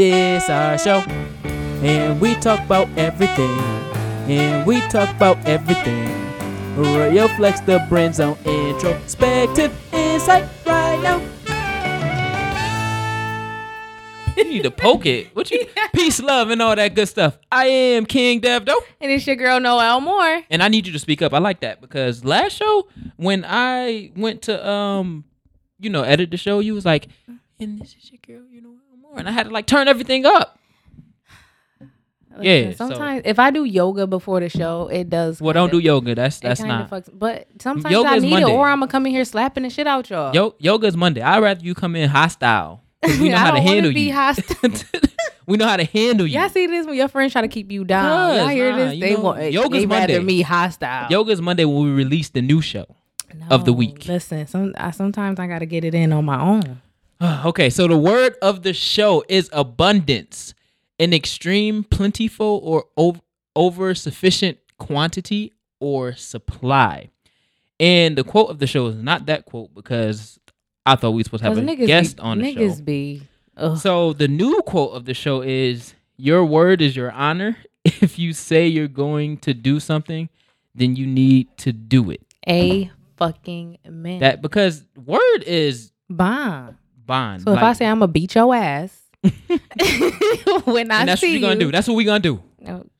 this our show, and we talk about everything, and we talk about everything. Royal Flex the brand zone introspective insight right now. you need to poke it. What you peace, love, and all that good stuff. I am King Devdo. And it's your girl Noel Moore. And I need you to speak up. I like that because last show when I went to um, you know, edit the show, you was like, and this is your girl, you know, and I had to like turn everything up. Listen, Yeah, so- Sometimes if I do yoga before the show, it does. Well, don't do yoga. That's that's not. Fucks, but sometimes Yoga I need Monday. it, or I'm gonna come in here slapping the shit out y'all. Yo, yoga's Monday. I'd rather you come in hostile. 'cause We know I how to don't wanna handle be you. hostile. we know how to handle you. Y'all see this when your friends try to keep you down. Y'all Cuz, hear nah, this? They know, want eh, yoga's they rather Monday. me hostile. Yoga's Monday when we release the new show. of the week. Listen, some I, sometimes I gotta get it in on my own. okay, so the word of the show is abundance, an extreme, plentiful, or over, over sufficient quantity or supply. And the quote of the show is not that quote because I thought we were supposed to have a guest be, on the niggas show. be. Ugh. So the new quote of the show is your word is your honor. If you say you're going to do something, then you need to do it. a fucking man. That because word is bond. Bond. So if I say I'm gonna beat your ass, when I and that's what see you're gonna you, do. That's what we're gonna do.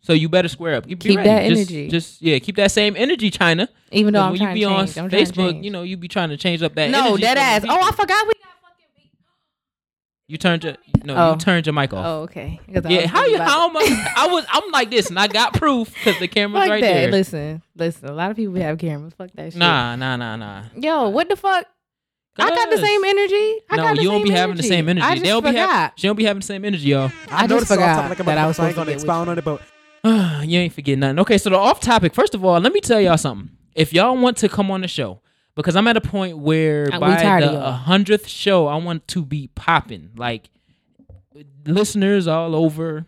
So you better square up. You be Keep ready. that Just- energy. Just, yeah, keep that same energy, China. even though I'm when you be to on change, I'm trying to Facebook, you know, you be trying to change up that. no, dead ass. Oh, I forgot we got fucking. You turned your no, Oh. you turned your mic off. Oh, okay. Yeah, how you? How am I? I was. I'm like this, and I got proof because the camera's Fuck right that. there. Listen, listen. A lot of people have cameras. Fuck that shit. Nah, nah, nah, nah. Yo, what the fuck? I got the same energy. I no, got the you don't same be having the same energy. I they just don't be having. forgot. She don't be having the same energy, y'all. I just noticed off forgot topic like a that I was motherfucker, so I supposed ain't to gonna get with expound on it, but you ain't forgetting nothing. Okay, so the off topic. First of all, let me tell y'all something. If y'all want to come on the show, because I'm at a point where Uh, we by tired of the y'all. hundredth show, I want to be popping. Like listeners all over,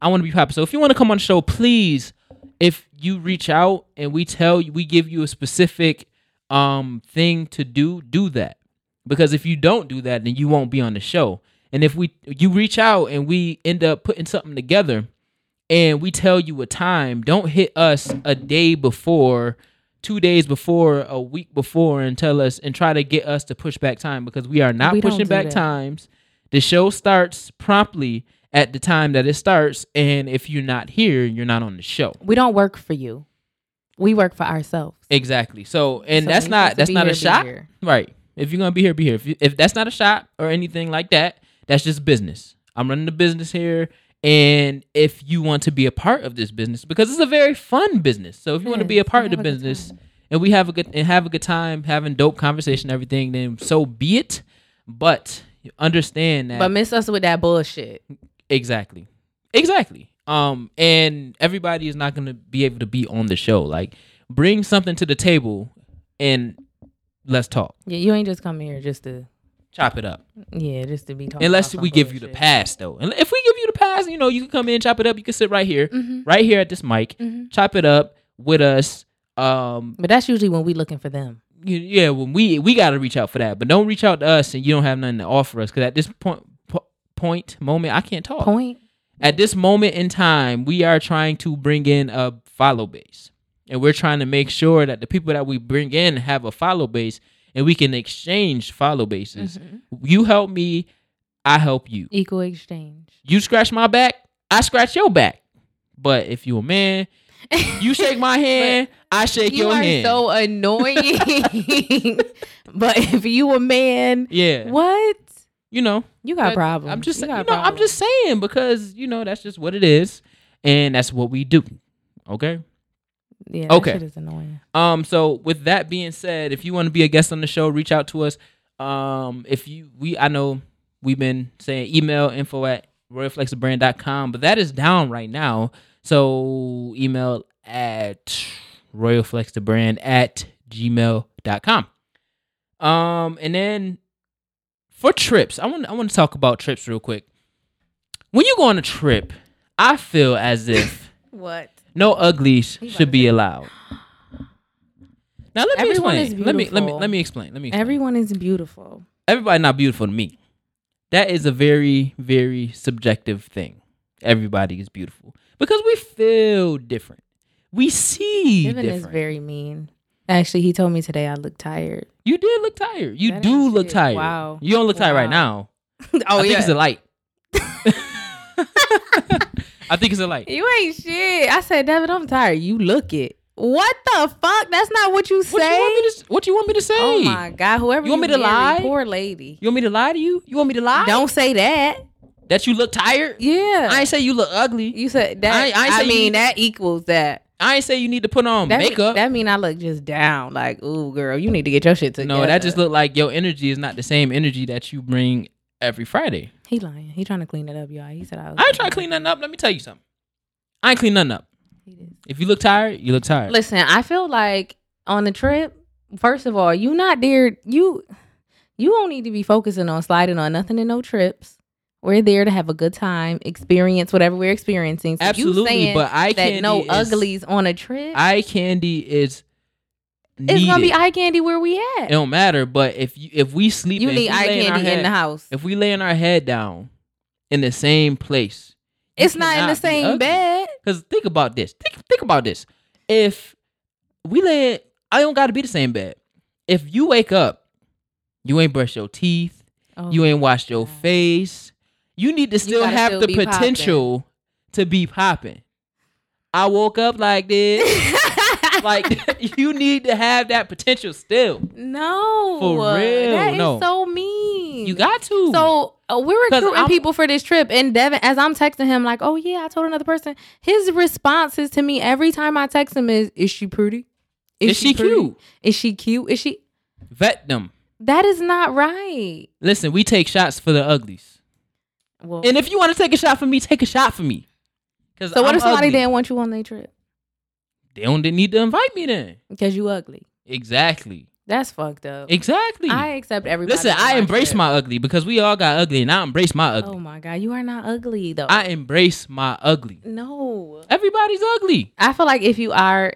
I want to be popping. So if you want to come on the show, please, if you reach out and we tell you, we give you a specific um thing to do, do that. Because if you don't do that, then you won't be on the show. And if we you reach out and we end up putting something together and we tell you a time, don't hit us a day before, two days before, a week before, and tell us and try to get us to push back time because we are not We pushing back that. times. The show starts promptly at the time that it starts, and if you're not here, you're not on the show. We don't work for you. We work for ourselves. Exactly. So, and So that's not that's not a shot, right? If you're gonna be here, be here. If, you, if that's not a shot or anything like that, that's just business. I'm running the business here, and if you want to be a part of this business, because it's a very fun business, so if you want to be a part of the have a good business, and we have a good and have a good time having dope conversation, and everything, then so be it. But you understand that But miss us with that bullshit. Exactly. Exactly. Um, and everybody is not gonna be able to be on the show. Like, bring something to the table and let's talk. Yeah, you ain't just come here just to Chop it up. yeah, just to be talking. Unless we give you the pass though. And if we give you the pass, you know, you can come in, chop it up. You can sit right here, Mhm. right here at this mic, Mhm. chop it up with us. Um, But that's usually when we looking for them. yeah, when we we got to reach out for that, but don't reach out to us and you don't have nothing to offer us because at this point, po- point, moment, I can't talk. Point. at this moment in time, we are trying to bring in a follow base. And we're trying to make sure that the people that we bring in have a follow base and we can exchange follow bases. Mm-hmm. You help me, I help you. Equal exchange. You scratch my back, I scratch your back. But if you a man, you shake my hand, I shake You your are hand. so annoying. but if you a man, yeah. what? You know, You got problems. I'm just You you know, got I'm just saying because you know that's just what it is, and that's what we do. Okay. Yeah. okay. That shit is annoying. Um. So with that being said, if you want to be a guest on the show, reach out to us. Um. If you we I know we've been saying email info at royalflexbrand.com, but that is down right now. So email at royalflexthebrand at gmail.com. Um. And then for trips, I want I want to talk about trips real quick. When you go on a trip, I feel as if What? No uglies should be allowed. Now let me Everyone explain. is Let me let me let me explain. Let me explain. Everyone is beautiful. Everybody not beautiful to me. that is a very, very subjective thing. Everybody is beautiful because we feel different. We see Devin is different. very mean. Actually, he told me today I look tired. you did look tired. You That do look tired. Wow. You don't look tired right now. oh I think it's a light. I think it's a light. you ain't shit. I said, David, I'm tired. You look it. What the fuck? That's not what you say. What you want me to? What you want me to say? oh my god, whoever You want me to marry, lie? Poor lady. You want me to lie to you? You want me to lie? Don't say that. That you look tired? Yeah. I ain't say you look ugly. you said that. I ain't- I I, ain't you mean, that equals that. I ain't say you need to put on That, makeup. that mean I look just down. Like, ooh, girl, you need to get your shit together. no, that just look like your energy is not the same energy that you bring every Friday. He lying. He trying to clean it up, y'all. He said I was. I ain't trying to clean nothing up. Let me tell you something. I ain't clean nothing up. If you look tired, you look tired. Listen, I feel like on the trip, first of all, you not there. You you don't need to be focusing on sliding on nothing in no trips. We're there to have a good time, experience whatever we're experiencing. So Absolutely, but eye that candy no is, uglies on a trip. Eye candy is. It's gonna be eye candy where we at. it don't matter. But if you if we sleep, You need eye candy in head- the house. If we laying our head down in the same place, It's not in the same ugly. bed. Because think about this. Think think about this. If we lay, I don't got to be the same bed. If you wake up, you ain't brush your teeth, Oh. you ain't washed your God. face. You need to still have still the be potential to be popping. I woke up like this. like you need to have that potential still. no, For real, That is no. so mean. You got to. So uh, we're recruiting I'm- people for this trip, and Devin, as I'm texting him, like, "Oh yeah, I told another person." His responses to me every time I text him is, "Is she pretty? Is she pretty? cute? Is she cute? Is she?" vet them. That is not right. Listen, we take shots for the uglies. Well, And if you want to take a shot for me, take a shot for me. So what I'm if somebody ugly. didn't want you on their trip They don't need to invite me then. because you ugly? Exactly. That's fucked up. Exactly. I accept everybody. Listen, I embrace my ugly because we all got ugly, and I embrace my ugly. Oh my god, you are not ugly though. I embrace my ugly. no. Everybody's ugly. I feel like if you are,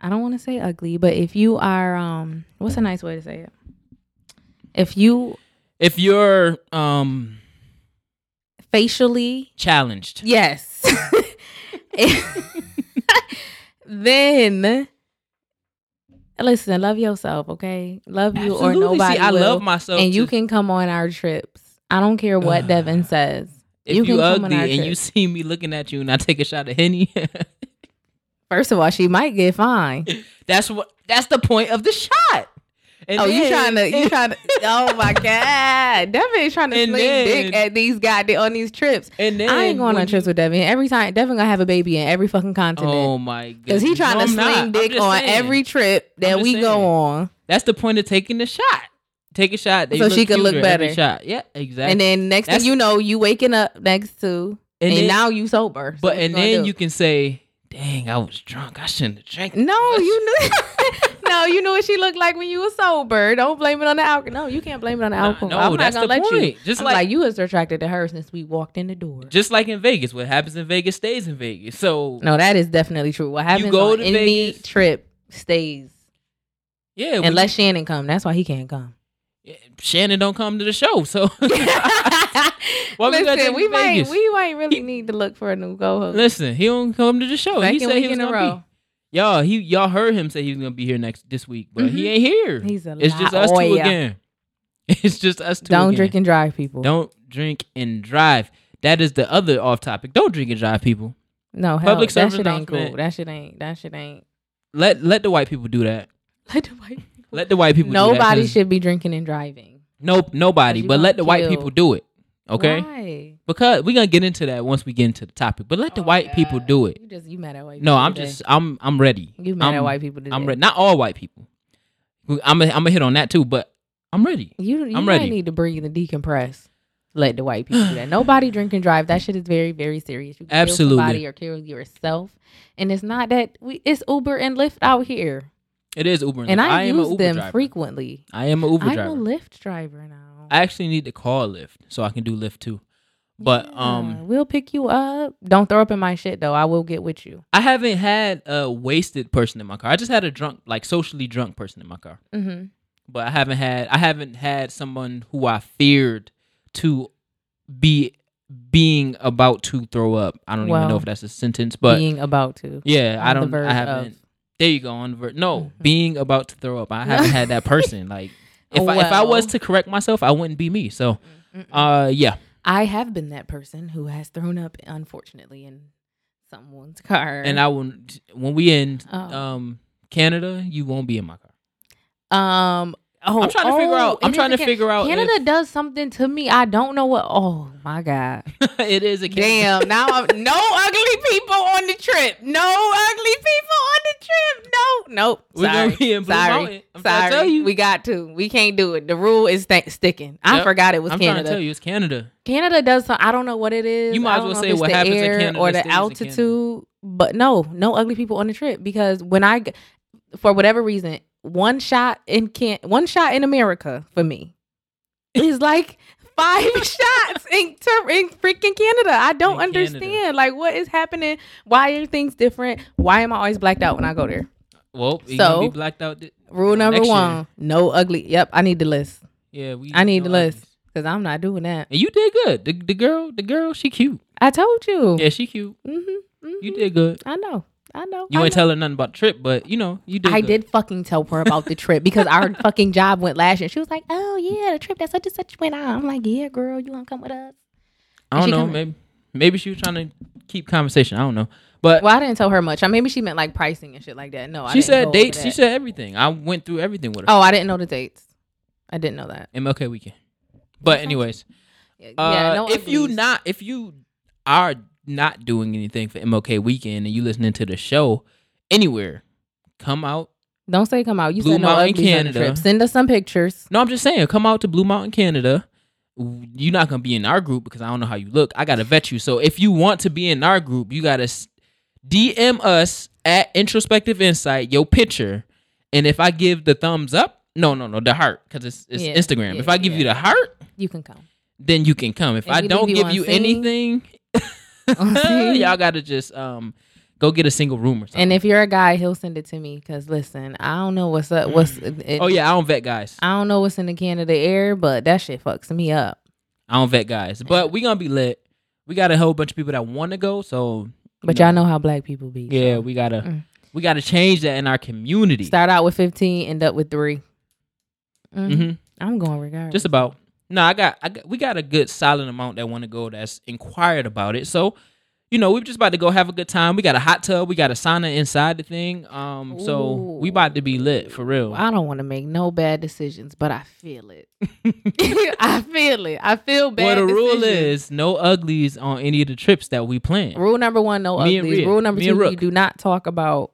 I don't want to say ugly, but if you are, um, what's a nice way to say it? If you If you're um facially, challenged, yes, then listen, love yourself, okay? Love you Absolutely. or nobody See, I will, love myself. and you can come on our trips. I don't care what Devin says. If you you, can come on ugly and you see me looking at you, and I take a shot of henny, First of all, she might get fined. that's what. That's the point of the shot. And oh, you then- trying to? You trying to? Oh my god, Devin is trying to sling dick at these goddamn on these trips. And then I ain't going on trips you- with Devin. Every time Devin gonna have a baby in every fucking continent. Oh my god! Cause he trying to sling dick on every trip that we saying. go on, That's the point of taking the shot. Take a shot. So she could look better. Shot. Yeah, exactly. and then next That's- thing you know, you waking up next to, and, And then- now you sober. So but and then you can say, "Dang, I was drunk. I shouldn't have drank." no, you knew, no, you knew what she looked like when you were sober. Don't blame it on the alcohol. No, you can't blame it on the alcohol. no, that's the let you. point. Just like- like you was attracted to her since we walked in the door. Just like in Vegas, what happens in Vegas stays in Vegas. So No, that is definitely true. What happens go on to any Vegas- trip stays. yeah, Unless Shannon come, that's why he can't come. Shannon don't come to the show. So we Listen, take we might Vegas? we might really need to look for a new co-host. listen, he don't come to the show. he said he was gonna row. be. Y'all, he y'all heard him say he was gonna be here next this week, but he Mhm. ain't here. He's a It's just us two liar. again. It's just us 2 Don't again. drink and drive, people. Don't drink and drive. That is the other off topic. Don't drink and drive, people. no hell, Public that shit ain't cool. That shit ain't. That shit ain't. Let let the white people do that. Let the white people. Let the white people. do that, should be drinking and driving. Nope, nobody. But let the white people do it. Okay. Why? Because we're gonna get into that once we get into the topic. But let the Oh, white people do it. You just you mad at white people. No, I'm today. just I'm I'm ready. you mad I'm, at white people today. I'm ready. Not all white people. I'm a, I'm gonna hit on that too, but I'm ready. You you I'm ready. need to breathe and decompress. Let the white people do that. Nobody drink and drive. That shit is very very serious. You can Absolutely. kill somebody or kill yourself. And it's not that we. It's Uber and Lyft out here, It is Uber, and I, am a use Uber them driver. frequently. I am a Uber driver. I'm a Lyft driver now. I actually need to call Lyft so I can do Lyft too. But Yeah, um, we'll pick you up. Don't throw up in my shit though. I will get with you. I haven't had a wasted person in my car. I just had a drunk, like socially drunk person in my car. Mm-hmm. But I haven't had I haven't had someone who I feared to be being about to throw up. I don't even know if that's a sentence, but being about to. yeah, I don't. I haven't. of- There you go on the ver- No, Mhm. being about to throw up. I haven't had that person. Like if I, if I was to correct myself, I wouldn't be me. So, Mm-mm. uh, yeah. I have been that person who has thrown up, unfortunately, in someone's car. And I will when we in Oh. um Canada, you won't be in my car. um, oh, I'm trying to figure oh, out. I'm trying to Can- figure out. Canada does something to me. I don't know what. Oh my god! it is a Canada. Damn! Now I'm no ugly people on the trip. No ugly people on the trip. No, nope. We're Sorry. gonna be in Blue Sorry. I'm Sorry. to tell you. We got to. We can't do it. The rule is th- sticking. I Yep. forgot it was I'm trying to Canada. tell you, it's Canada. Canada does some. I don't know what it is. You might as well know say it's what the happens in air Canada or the stays in Canada. altitude. But no, no ugly people on the trip because when I, for whatever reason, one shot in can one shot in America for me is like five shots in in freaking Canada. I don't In Canada. understand. Like what is happening? Why are things different? Why am I always blacked out when I go there? Well, you gonna be So- blacked out. th- Rule number Next year. one: no ugly. Yep, I need the list Yeah, we. I need no the list. because I'm not doing that. And you did good. The, the girl, the girl, she cute. I told you. Yeah, she cute. Mm-hmm, You did good. I know. I know. You I ain't know. tell her nothing about the trip, but you know, you did. I good. did fucking tell her about the trip because our fucking job went last year. She was like, "Oh yeah, the trip that such and such went on." I'm like, "Yeah, girl, you want to come with us?" I don't know. coming? Maybe, maybe she was trying to keep conversation. I don't know. But Well, I didn't tell her much. I maybe she meant like pricing and shit like that. No, I she said dates. She said everything. I went through everything with her. "Oh, I didn't know the dates. I didn't know that." MLK weekend. But anyways, Yeah, uh, no if you not, if you are not doing anything for MLK weekend and you listening to the show anywhere, come out. don't say come out. You Blue said no Mountain, Canada. Send us some pictures. No, I'm just saying, come out to Blue Mountain, Canada. You're not gonna be in our group because I don't know how you look. I gotta vet you. So if you want to be in our group, you gotta DM us at Introspective Insight your picture, and if I give the thumbs up, no, no, no, the heart because it's, it's Yeah, Instagram. yeah, if I give you the heart, You can come. then you can come. If If I don't give you anything, Y'all gotta just um go get a single room or something. And if you're a guy, he'll send it to me. Cause listen, I don't know what's up. What's it, oh yeah, I don't vet guys. I don't know what's in the Canada air, but that shit fucks me up. I don't vet guys, but we gonna be lit. We got a whole bunch of people that want to go, so But No. y'all know how black people be. yeah, so. we gotta Mm. we gotta change that in our community. start out with 15, end up with 3 Mhm. hmm I'm going regardless. Just about. No, I got, I got, we got a good solid amount that want to go. That's inquired about it. So, you know, we're just about to go have a good time. We got a hot tub. We got a sauna inside the thing. Um, so we about to be lit for real. I don't want to make no bad decisions, but I feel it. I feel it. I feel bad. well, the rule is no uglies on any of the trips that we plan. rule number one: no Me uglies. Rule number Me two: you do not talk about.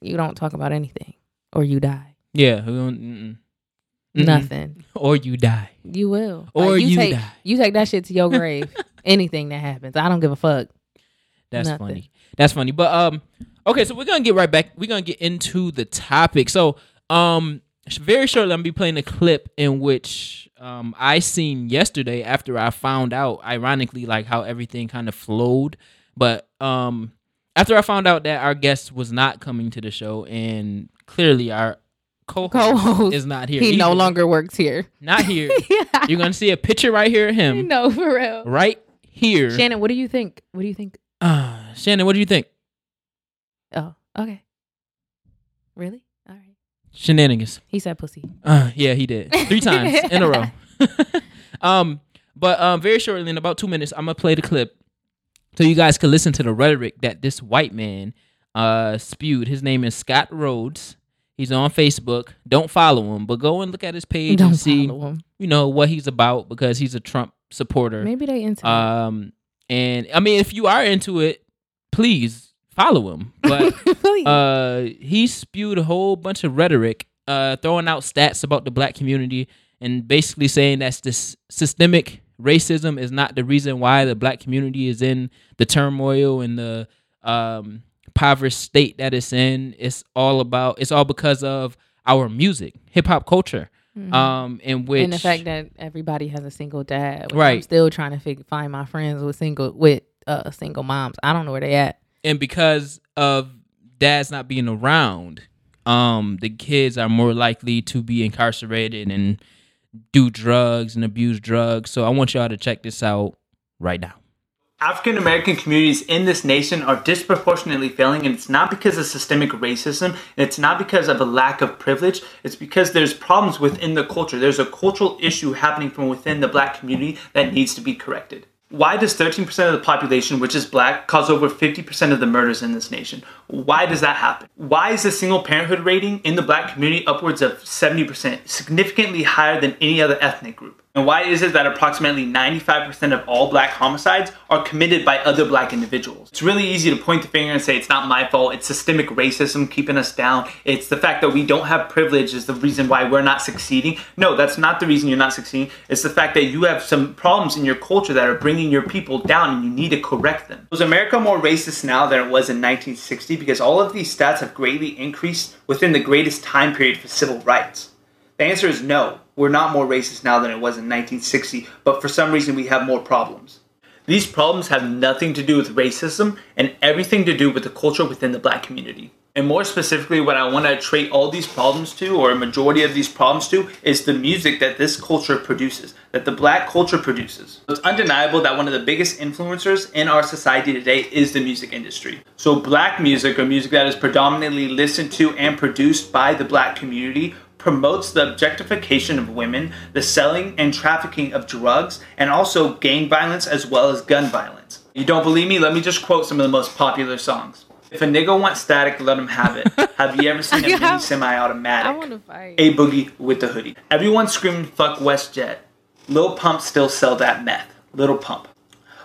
You don't talk about anything, or you die. Yeah, we mm-mm. Nothing. Or you die. You will. Or Like, you take, die. You take that shit to your grave. anything that happens, I don't give a fuck. That's Nothing. funny. That's funny. But um, okay, so we're gonna get right back. We're gonna get into the topic. So um, very shortly, I'm gonna be playing a clip in which um I seen yesterday after I found out, ironically, like how everything kind of flowed. But um, after I found out that our guest was not coming to the show, and clearly our co-host, Co-host. is not here. He no longer works here. not here. You're gonna see a picture right here of him, no, for real. right here. Shannon, what do you think? What do you think? Uh, Shannon, what do you think? Oh, okay. Really? All right. Shenanigans. He said pussy. Uh, yeah, he did three times in a row. um, but um, very shortly in about two minutes, I'm gonna play the clip so you guys can listen to the rhetoric that this white man uh spewed. His name is Scott Rhodes. He's on Facebook. Don't follow him, but go and look at his page Don't and see, you know, what he's about because he's a Trump supporter. Maybe they into Um, and I mean, if you are into it, please follow him. But uh he spewed a whole bunch of rhetoric uh throwing out stats about the black community and basically saying that this systemic racism is not the reason why the black community is in the turmoil and the um impoverished state that it's in it's all about it's all because of our music hip hop culture Mhm. um in which and the fact that everybody has a single dad. which I'm Right. still trying to fig- find my friends with single with uh single moms. I don't know where they at. and because of dads not being around um the kids are more likely to be incarcerated and do drugs and abuse drugs so i want y'all to check this out right now. African American communities in this nation are disproportionately failing, and it's not because of systemic racism, and it's not because of a lack of privilege. It's because there's problems within the culture. There's a cultural issue happening from within the black community that needs to be corrected. Why does 13% of the population, which is black, cause over 50% of the murders in this nation? Why does that happen? Why is the single parenthood rating in the black community upwards of 70%, significantly higher than any other ethnic group? And why is it that approximately 95% of all black homicides are committed by other black individuals? It's really easy to point the finger and say it's not my fault. It's systemic racism keeping us down. It's the fact that we don't have privilege is the reason why we're not succeeding. No, that's not the reason you're not succeeding. It's the fact that you have some problems in your culture that are bringing your people down and you need to correct them. Was America more racist now than it was in 1960? Because all of these stats have greatly increased within the greatest time period for civil rights. The answer is no. We're not more racist now than it was in 1960, but for some reason we have more problems. These problems have nothing to do with racism and everything to do with the culture within the black community. And more specifically, what I want to attribute all these problems to, or a majority of these problems to, is the music that this culture produces, that the black culture produces. It's undeniable that one of the biggest influencers in our society today is the music industry. So, black music, or music that is predominantly listened to and produced by the black community, promotes the objectification of women, the selling and trafficking of drugs, and also gang violence as well as gun violence. You don't believe me? Let me just quote some of the most popular songs. If a nigga wants static, let him have it. Have you ever seen a mini semi-automatic? I want to fight. A boogie with the hoodie. Everyone screaming fuck WestJet. Lil Pump still sell that meth. Little Pump.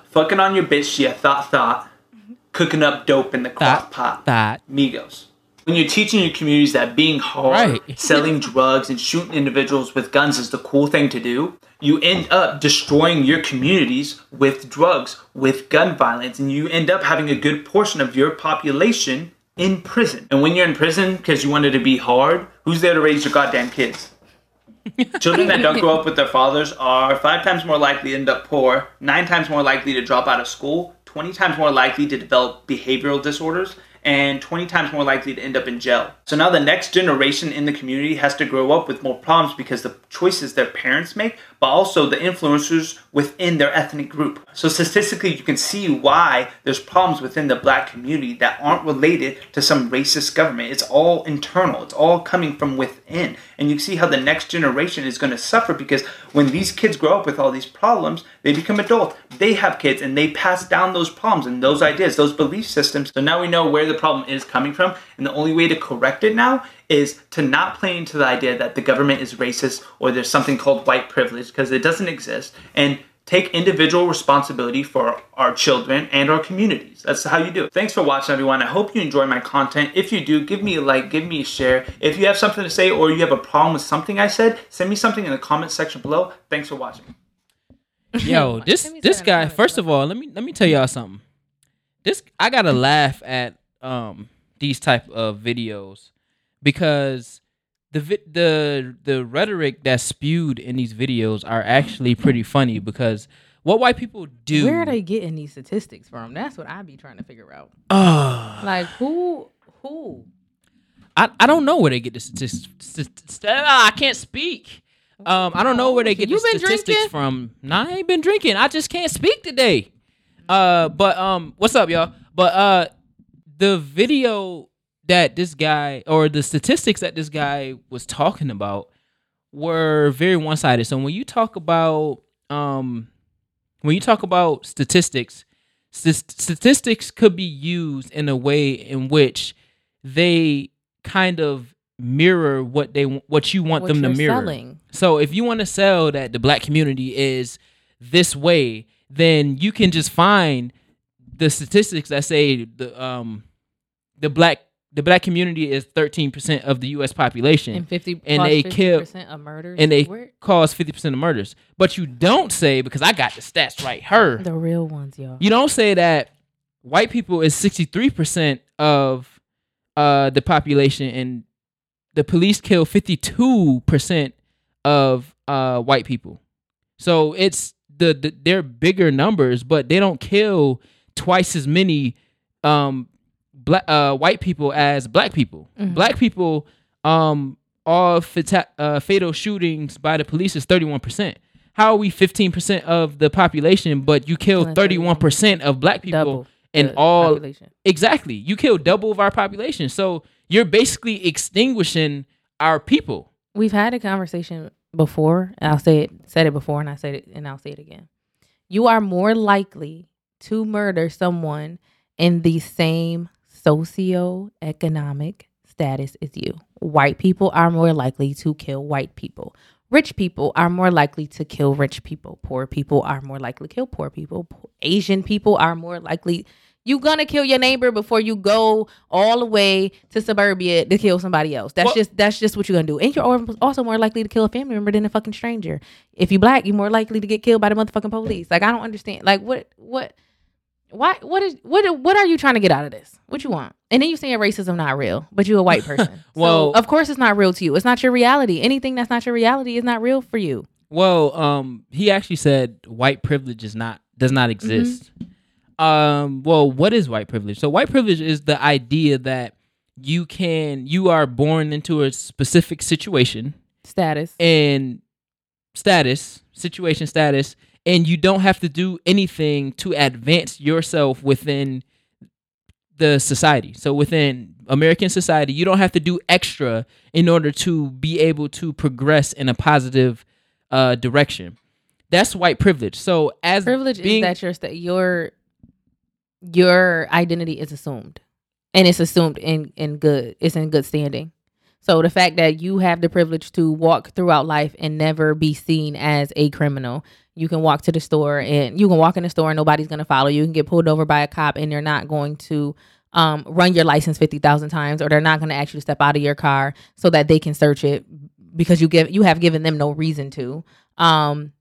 Fucking on your bitch, she a thought thought. Mm-hmm. Cooking up dope in the crock pot. That Migos. When you're teaching your communities that being hard, Right. selling drugs, and shooting individuals with guns is the cool thing to do, you end up destroying your communities with drugs, with gun violence, and you end up having a good portion of your population in prison. And when you're in prison because you wanted to be hard, who's there to raise your goddamn kids? Children that don't grow up with their fathers are five times more likely to end up poor, nine times more likely to drop out of school, 20 times more likely to develop behavioral disorders, and 20 times more likely to end up in jail. So now the next generation in the community has to grow up with more problems because the choices their parents make, but also the influencers within their ethnic group. So statistically, you can see why there's problems within the black community that aren't related to some racist government. It's all internal. It's all coming from within. And you see how the next generation is going to suffer because when these kids grow up with all these problems, they become adults. They have kids and they pass down those problems and those ideas, those belief systems. So now we know where the problem is coming from. And the only way to correct it now is to not play into the idea that the government is racist or there's something called white privilege because it doesn't exist. And take individual responsibility for our children and our communities. That's how you do it. Thanks for watching, everyone. I hope you enjoy my content. If you do, give me a like, give me a share. If you have something to say or you have a problem with something I said, send me something in the comment section below. Thanks for watching. yo, this this guy. First of all, let me let me tell y'all something. This I gotta laugh at um these type of videos because the vi- the the rhetoric that's spewed in these videos are actually pretty funny because what white people do. Where are they getting these statistics from? That's what I'd be trying to figure out. Ah. Like who who? I, I don't know where they get the statistics. st- st- ah, I can't speak. Um, I don't know where they get You the statistics drinking? from. Nah, I ain't been drinking. I just can't speak today. Uh, but um, what's up, y'all? But uh, the video that this guy or the statistics that this guy was talking about were very one sided. So when you talk about um, when you talk about statistics, st- statistics could be used in a way in which they kind of mirror what they what you want What them to mirror. selling. So if you want to sell that the black community is this way, then you can just find the statistics that say the um the black the black community is 13% of the US population And fifty And plus they 50% kill- of murders. and they Where- cause 50% of murders. But you don't say because I got the stats right here. the real ones, y'all. You don't say that white people is 63% of uh the population and the police kill 52% of uh white people. So it's the, the they're bigger numbers, but they don't kill twice as many um black uh white people as black people. Mhm. Black people um all fata- uh, fatal shootings by the police is 31%. how are we 15% of the population, but you kill 31% of black people Double and all population. exactly. You kill double of our population. So you're basically extinguishing our people. We've had a conversation before, and I'll say it, said it before, and I said it, and I'll say it again. You are more likely to murder someone in the same socioeconomic status is you. White people are more likely to kill white people. Rich people are more likely to kill rich people. Poor people are more likely to kill poor people. Asian people are more likely. You're gonna kill your neighbor before you go all the way to suburbia to kill somebody else. That's Well- just that's just what you're gonna do. And you're also more likely to kill a family member than a fucking stranger. If you black, you're more likely to get killed by the motherfucking police. Like I don't understand. Like what what why what is what what are you trying to get out of this? What you want? And then you saying racism not real, but you a white person. Well- so of course it's not real to you. It's not your reality. Anything that's not your reality is not real for you. Well, um, he actually said white privilege is not does not exist. Um, well, what is white privilege? So white privilege is the idea that you can you are born into a specific situation Status. and status, situation status, and you don't have to do anything to advance yourself within the society. So within American society, you don't have to do extra in order to be able to progress in a positive uh, direction. That's white privilege. So as Privilege being, is that your your your identity is assumed, and it's assumed in in good. It's in good standing. So the fact that you have the privilege to walk throughout life and never be seen as a criminal, you can walk to the store and you can walk in the store and nobody's gonna follow you. You can get pulled over by a cop and they're not going to um, run your license fifty thousand times, or they're not going to ask you to step out of your car so that they can search it because you give you have given them no reason to. Um,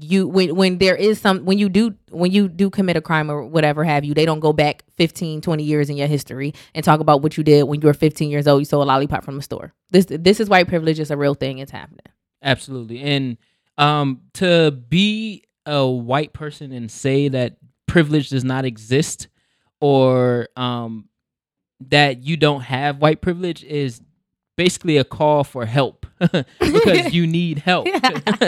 you when when there is some when you do when you do commit a crime or whatever have you they don't go back 15 20 years in your history and talk about what you did when you were 15 years old you stole a lollipop from a store this this is white privilege is a real thing it's happening Absolutely. And um to be a white person and say that privilege does not exist or um that you don't have white privilege is basically a call for help because you need help.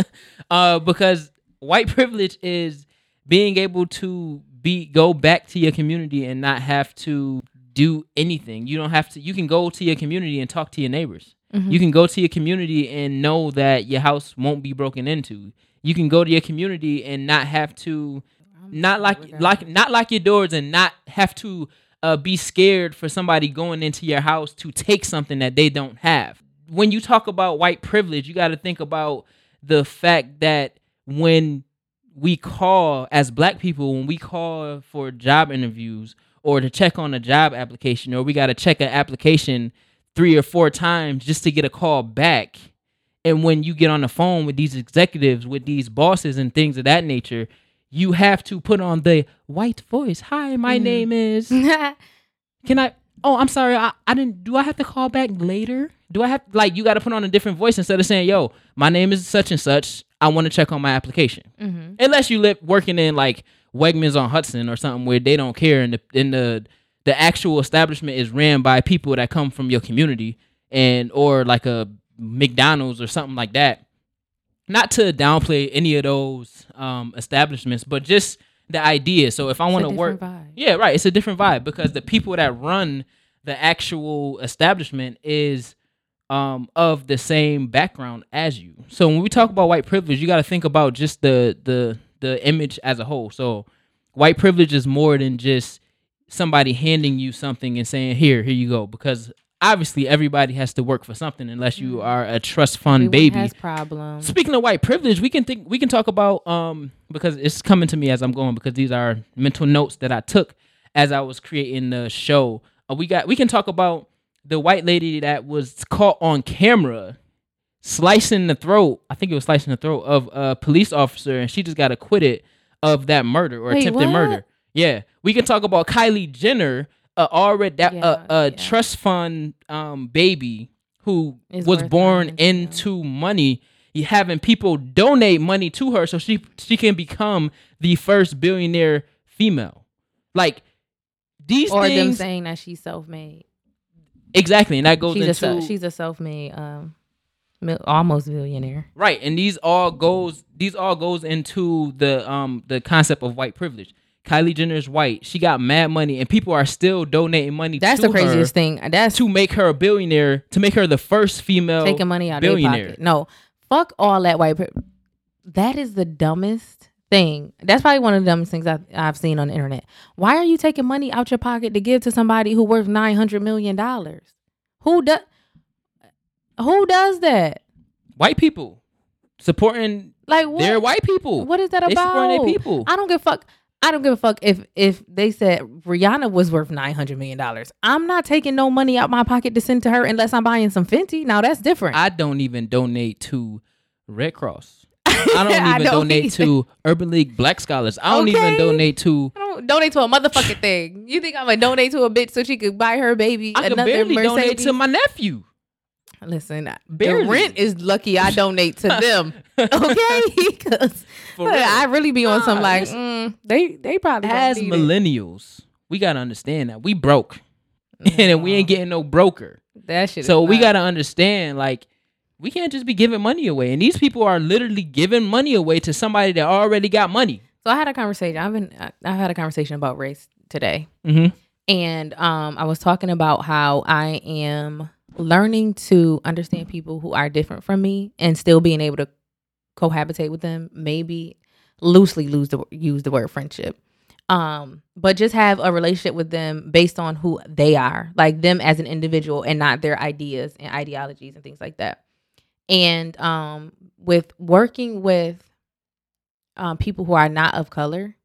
uh because white privilege is being able to be go back to your community and not have to do anything. You don't have to you can go to your community and talk to your neighbors. You can go to your community and know that your house won't be broken into. You can go to your community and not have to not like like not lock your doors and not have to uh, be scared for somebody going into your house to take something that they don't have. When you talk about white privilege, you got to think about the fact that when we call as black people, when we call for job interviews or to check on a job application, or we got to check an application three or four times just to get a call back. And when you get on the phone with these executives, with these bosses and things of that nature, you have to put on the white voice. Hi, my Mhm. name is. Can I? Oh, I'm sorry. I, I didn't. Do I have to call back later? Do I have like you got to put on a different voice instead of saying, "Yo, my name is such and such. I want to check on my application." mm-hmm. Unless you live working in like Wegmans on Hudson or something where they don't care, and the and the the actual establishment is ran by people that come from your community, and or like a McDonald's or something like that. Not to downplay any of those um, establishments, but just the idea. So if I want to work, yeah, right. It's a different vibe because the people that run the actual establishment is um of the same background as you. So when we talk about white privilege, you got to think about just the the the image as a whole. So white privilege is more than just somebody handing you something and saying, "Here, here you go," because obviously everybody has to work for something unless you are a trust fund Everyone baby. has problems Speaking of white privilege, we can think we can talk about um because it's coming to me as I'm going because these are mental notes that I took as I was creating the show. Uh, we got we can talk about the white lady that was caught on camera slicing the throat. I think it was slicing the throat of a police officer, and she just got acquitted of that murder or Wait, attempted what? murder. Yeah, we can talk about Kylie Jenner, uh, already that Yeah, uh, a yeah. trust fund um baby who Is was born into money. Having people donate money to her so she she can become the first billionaire female. Like these or them saying that she's self-made exactly, and that goes she's a into self, she's a self-made um almost billionaire. Right, and these all goes these all goes into the um the concept of white privilege. Kylie Jenner is white. She got mad money, and people are still donating money. That's to the craziest thing. That's to make her a billionaire, to make her the first female taking money out billionaire. pocket. No, fuck all that white. That is the dumbest thing. That's probably one of the dumbest things I've, I've seen on the internet. Why are you taking money out your pocket to give to somebody who worth nine hundred million dollars? Who does? Who does that? White people supporting Like what? their white people. What is that about? They supporting their people. I don't give a fuck. I don't give a fuck if if they said Rihanna was worth nine hundred million dollars. I'm not taking no money out my pocket to send to her unless I'm buying some Fenty. Now that's different. I don't even donate to Red Cross. I don't even I don't donate either. to Urban League Black Scholars. I don't even donate to. I don't donate to a motherfucking thing. You think I'm gonna donate to a bitch so she could buy her baby I can another barely Mercedes? donate to my nephew. Listen, Barely. the rent is lucky I donate to them. okay, because. I really be on some like mm, they they probably As need it. millennials, we gotta understand that we broke, and we ain't getting no broker. that shit. So we gotta understand, like, we can't just be giving money away. And these people are literally giving money away to somebody that already got money. So I had a conversation. I've been I- I've had a conversation about race today. Mm-hmm. and um, I was talking about how I am learning to understand people who are different from me and still being able to cohabitate with them. Maybe loosely the use the word friendship, um, but just have a relationship with them based on who they are, like them as an individual, and not their ideas and ideologies and things like that. And um, with working with um, people who are not of color,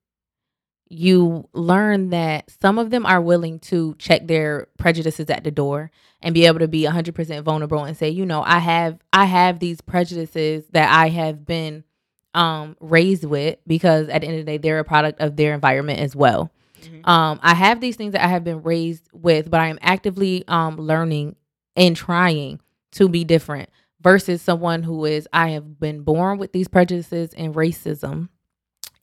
you learn that some of them are willing to check their prejudices at the door and be able to be 100% vulnerable and say you know i have i have these prejudices that i have been um raised with because at the end of the day they're a product of their environment as well. Um i have these things that i have been raised with but i am actively um learning and trying to be different versus someone who is i have been born with these prejudices and racism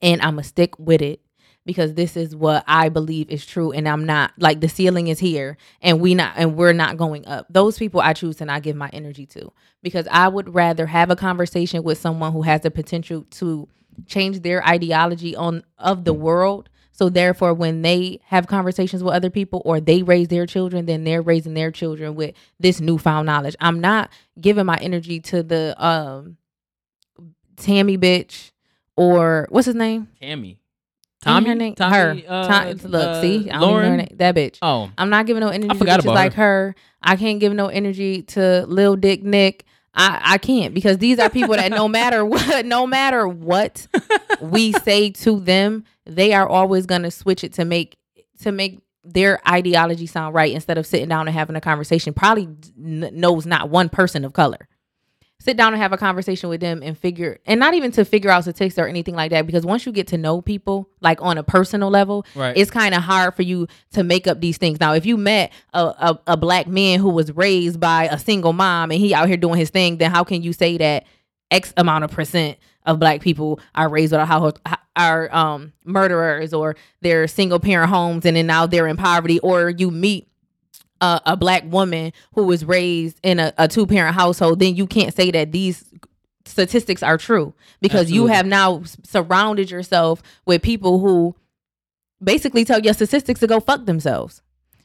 and i'm gonna stick with it because this is what I believe is true and I'm not like the ceiling is here and we not and we're not going up. Those people I choose to not give my energy to because I would rather have a conversation with someone who has the potential to change their ideology on of the world. So therefore when they have conversations with other people or they raise their children, then they're raising their children with this newfound knowledge. I'm not giving my energy to the um Tammy bitch or what's his name? Tammy, Tommy, her name, Tommy, her. uh, Tom- look, uh, see, I don't know her Lahren. name. That bitch. Oh, I'm not giving no energy to forgot about like her. I can't give no energy to Lil Dick Nick. I, I can't because these are people that no matter what, no matter what we say to them, they are always gonna switch it to make to make their ideology sound right instead of sitting down and having a conversation. Probably n- knows not one person of color. Sit down and have a conversation with them and figure, and not even to figure out statistics or anything like that. Because once you get to know people, like on a personal level, right. it's kind of hard for you to make up these things. Now, if you met a, a, a black man who was raised by a single mom and he out here doing his thing, then how can you say that X amount of percent of black people are raised with how are um murderers or they're single parent homes and then now they're in poverty or you meet a, a black woman who was raised in a, a two parent household, then you can't say that these statistics are true because you have now surrounded yourself with people who basically tell your statistics to go fuck themselves.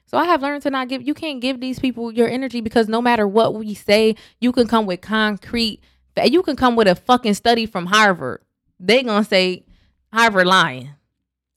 So I have learned to not give you can't give these people your energy because no matter what we say, you can come with concrete you can come with a fucking study from Harvard. They gonna say Harvard lying.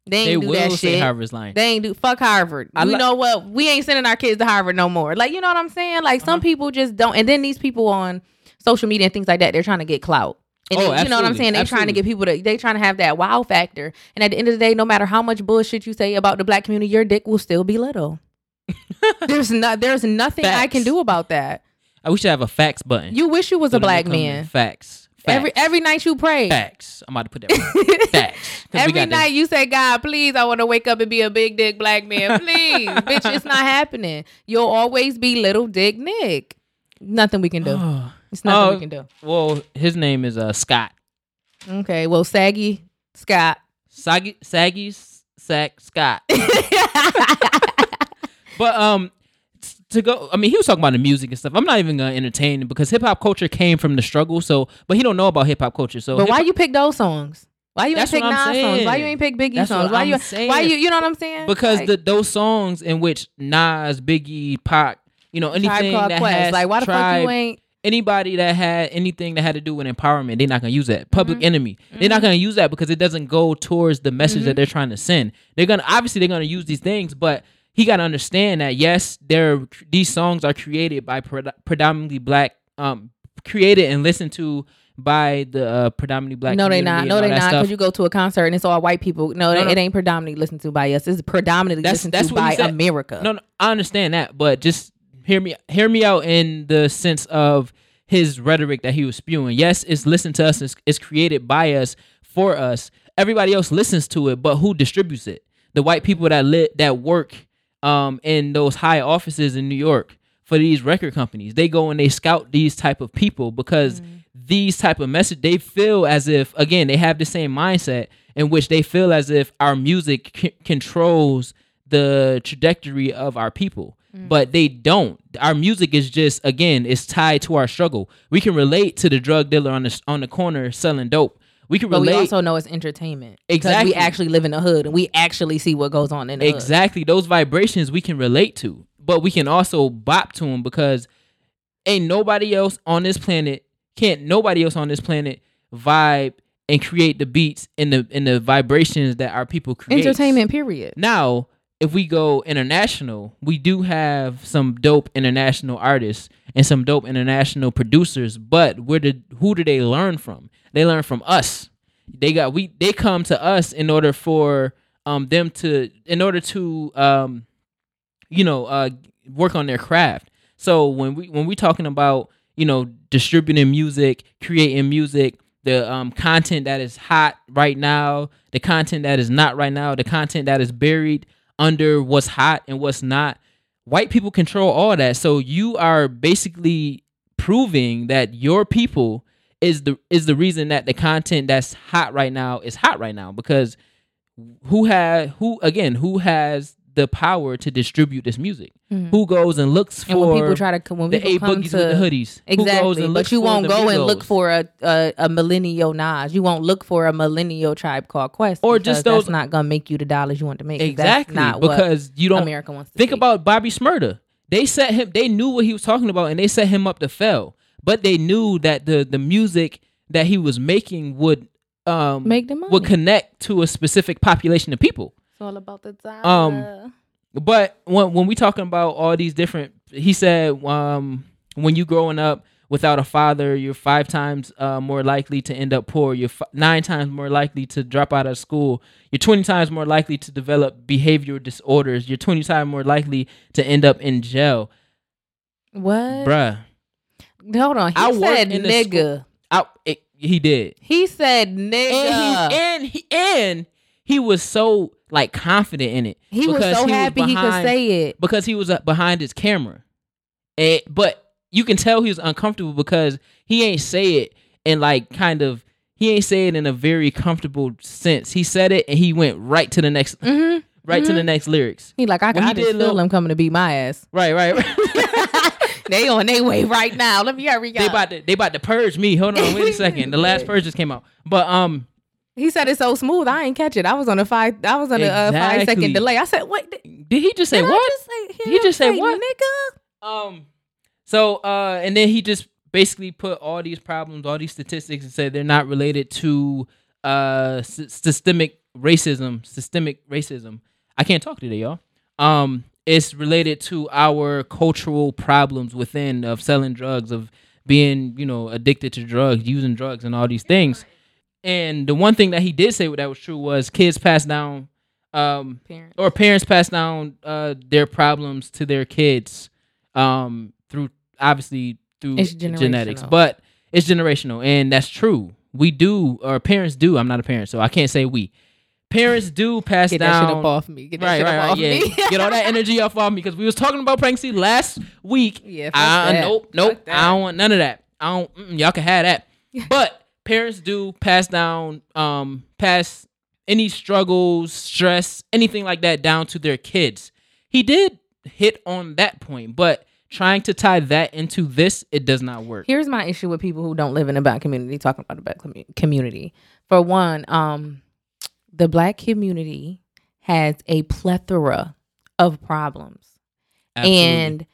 They they ain't do will that say shit. Harvard's lying. They ain't do fuck Harvard. I you li- know what? We ain't sending our kids to Harvard no more. Like you know what I'm saying? Like some Uh-huh. people just don't. And then these people on social media and things like that, they're trying to get clout. And Oh, then, you know what I'm saying? They're trying to get people to. They trying to have that wow factor. And at the end of the day, no matter how much bullshit you say about the black community, your dick will still be little. there's not. There's nothing I can do about that. I wish I have a facts button. You wish you was So a black man. Facts. Facts. Every every night you pray. facts. I'm about to put that. Right. facts. Every got this. night you say, God, please, I want to wake up and be a big dick black man. Please. Bitch, it's not happening. You'll always be little dick Nick. Nothing we can do. It's nothing Oh. we can do. well, his name is uh Scott. Okay. Well, Saggy Scott. Saggy Saggy Sack Scott. But um, to go. I mean, he was talking about the music and stuff. I'm not even gonna entertain it because hip hop culture came from the struggle. So, but he don't know about hip hop culture. So, But why you pick those songs? Why you ain't That's pick what I'm Nas songs? Why you ain't pick Biggie That's songs? Why I'm you? Why you? You know what I'm saying? because Like, the those songs in which Nas, Biggie, Pac, you know, anything that Quest. has like why the fuck Tribe, you ain't? anybody that had anything that had to do with empowerment, they're not gonna use that. Public Mhm. Enemy, they're not gonna use that because it doesn't go towards the message Mhm. that they're trying to send. They're gonna obviously they're gonna use these things, but he got to understand that yes, they're these songs are created by pred- predominantly black, um, created and listened to by the uh, predominantly black. no, they not. No, they not. Because you go to a concert and it's all white people. No, No, it, no. it ain't predominantly listened to by us. It's predominantly That's- listened that's to by. America. No, no, I understand that, but just hear me hear me out in the sense of his rhetoric that he was spewing. Yes, it's listened to us, it's, it's created by us for us. Everybody else listens to it, but who distributes it? The white people that lit that work um in those high offices in New York for these record companies. They go and they scout these type of people because these type of message they feel as if again they have the same mindset in which they feel as if our music c- controls the trajectory of our people. But they don't. Our music is just again it's tied to our struggle. We can relate to the drug dealer on the on the corner selling dope we can relate. but we also know it's entertainment. Exactly. Because we actually live in the hood and we actually see what goes on in the hood. exactly those vibrations we can relate to but we can also bop to them because ain't nobody else on this planet can't nobody else on this planet vibe and create the beats and the and the vibrations that our people create Entertainment, period. now if we go international we do have some dope international artists and some dope international producers but where did who do they learn from? They learn from us. They got we they come to us in order for um them to in order to um you know uh work on their craft. So when we when we talking about you know distributing music creating music the um content that is hot right now the content that is not right now the content that is buried under what's hot and what's not white people control all that. So you are basically proving that your people is the is the reason that the content that's hot right now is hot right now because who had who again who has the power to distribute this music Mhm. who goes and looks for And when people try to when the people eight come boogies to with the hoodies Who goes exactly, but you won't go and look for a, a a millennial Nas. You won't look for a millennial tribe called Quest, Or just those- That's not gonna make you the dollars you want to make. exactly that's not because you don't America wants to think about Bobby Shmurda. They set him. They knew what he was talking about, and they set him up to fail. But they knew that the the music that he was making would um make the money. would connect to a specific population of people. It's all about the time. Um, But when when we talking about all these different, he said, um, when you growing up without a father, you're five times uh, more likely to end up poor. You're f- nine times more likely to drop out of school. You're twenty times more likely to develop behavioral disorders. You're twenty times more likely to end up in jail, what? bruh. Hold on. He I said nigga. I, it, he did, He said nigga. and he and he and he was so like confident in it. He was so happy he could say it. because he was uh, behind his camera. And, but you can tell he was uncomfortable because he ain't say it and like kind of he ain't say it in a very comfortable sense. He said it and he went right to the next hmm right to the next lyrics. He like I, When he I did feel little- them coming to beat my ass. Right, right. right. they on their way right now. Let me hurry they up. about to they about to purge me. Hold on, wait a second. The last purge just came out. But um He said it so smooth. I ain't catch it. I was on a five. I was on a uh, five delay. I said, "What? Did, did he just say what? just say, He I just said say what? nigga?" Um, so uh, and then he just basically put all these problems, all these statistics, and said they're not related to uh sy- systemic racism. Systemic racism. I can't talk today, y'all. Um, it's related to our cultural problems within of selling drugs, of being you know addicted to drugs, using drugs, and all these things. And the one thing that he did say that was true was kids pass down um Parents. or parents pass down uh their problems to their kids um through obviously through genetics but it's generational and that's true we do or parents do i'm not a parent so i can't say we parents do pass Get that shit down up off me. Get that right shit right up right off yeah me. get all that energy off of me because we was talking about pregnancy last week yeah. fuck I, that. nope, nope. I don't want none of that. I don't. Y'all can have that. but parents do pass down, um, pass any struggles, stress, anything like that down to their kids. He did hit on that point, but trying to tie that into this, it does not work. Here's my issue with people who don't live in a black community talking about the black commu- community. For one, um, the black community has a plethora of problems, Absolutely. and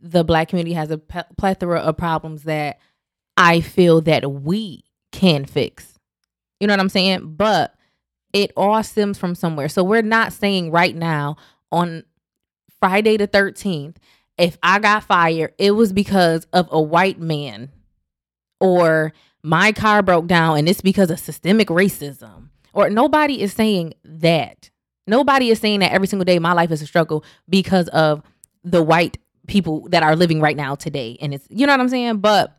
the black community has a plethora of problems that I feel that we can fix. You know what I'm saying? But it all stems from somewhere. So we're not saying right now on Friday the 13th, if I got fired, it was because of a white man or my car broke down and it's because of systemic racism. Or nobody is saying that. Nobody is saying that every single day my life is a struggle because of the white people that are living right now today. And it's you know what I'm saying? But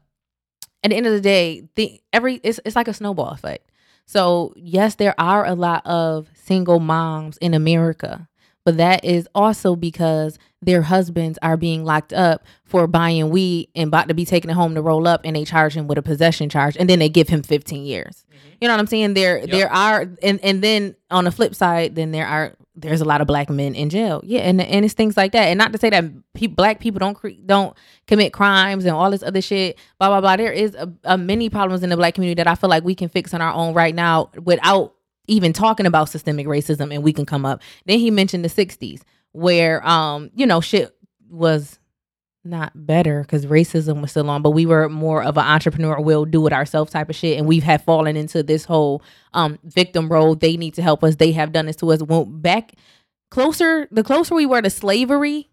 at the end of the day, the every it's it's like a snowball effect. So yes, there are a lot of single moms in America, but that is also because their husbands are being locked up for buying weed and about to be taken home to roll up, and they charge him with a possession charge, and then they give him 15 years. Mm-hmm. You know what I'm saying? There there are and and then on the flip side, then there are there's a lot of black men in jail. Yeah, and and it's things like that. And not to say that pe- black people don't cre- don't commit crimes and all this other shit. Blah blah blah. There is a, a many problems in the black community that I feel like we can fix on our own right now without even talking about systemic racism, and we can come up. Then he mentioned the '60s where um you know shit was not better because racism was still on, but we were more of an entrepreneur, we'll do it ourselves type of shit. And we have had fallen into this whole um victim role. They need to help us. They have done this to us. Well, back closer, the closer we were to slavery,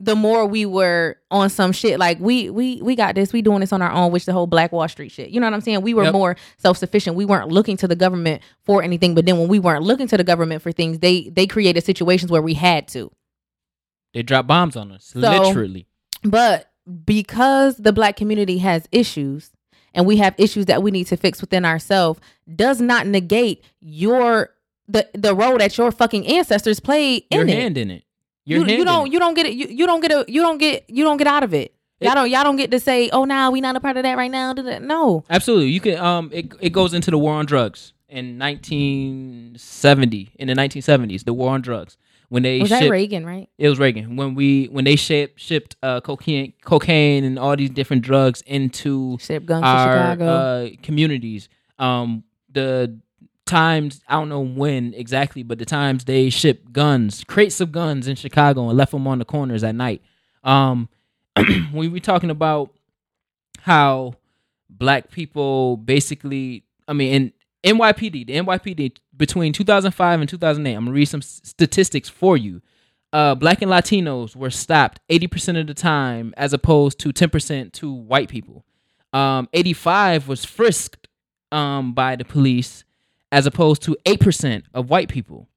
the more we were on some shit like we we we got this, we doing this on our own, which the whole Black Wall Street shit. You know what I'm saying? We were Yep. more self sufficient. We weren't looking to the government for anything. But then when we weren't looking to the government for things, they they created situations where we had to. they drop bombs on us, literally. But because the black community has issues and we have issues that we need to fix within ourselves, does not negate your the the role that your fucking ancestors played Your in it. hand in it. Your You, hand you don't you don't get it you, you don't get a you don't get you don't get out of it. Y'all It- don't y'all don't get to say, oh now we not a part of that right now. No. Absolutely. You can um it, it goes into the war on drugs in 1970 in the 1970s, the war on drugs. When they Was that shipped, Reagan, right? it was Reagan. When we when they shipped shipped uh cocaine cocaine and all these different drugs into our Chicago. uh communities. Um the times I don't know when exactly, but the times they shipped guns, crates of guns in Chicago and left them on the corners at night. Um we talking about how black people basically I mean in NYPD, the NYPD between 2005 and 2008, I'm gonna read some statistics for you. Uh, black and Latinos were stopped 80% of the time, as opposed to 10% to white people. Um, 85 was frisked um, by the police, as opposed to 8% of white people.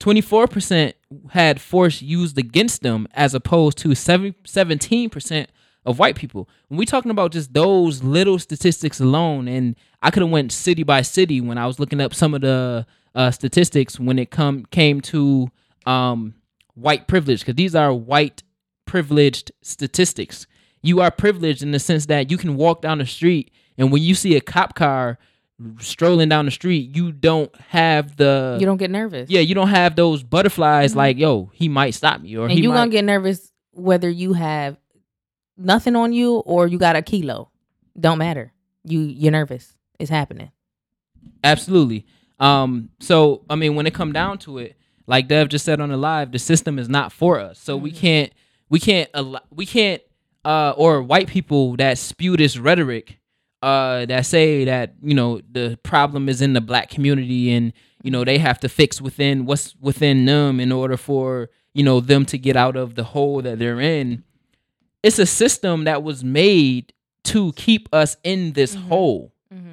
24% had force used against them, as opposed to 7, 17% of white people. When we talking about just those little statistics alone, and I could have went city by city when I was looking up some of the uh, statistics when it come came to um, white privilege, because these are white privileged statistics. You are privileged in the sense that you can walk down the street, and when you see a cop car strolling down the street, you don't have the you don't get nervous. yeah, you don't have those butterflies like yo, he might stop me or and you might gonna get nervous whether you have nothing on you or you got a kilo. Don't matter. You you're nervous. It's happening. Absolutely. Um, so I mean, when it come down to it, like Dev just said on the live, the system is not for us. So we can't, we can't, we can't, uh, or white people that spew this rhetoric, uh, that say that you know the problem is in the black community and you know they have to fix within what's within them in order for you know them to get out of the hole that they're in. It's a system that was made to keep us in this hole.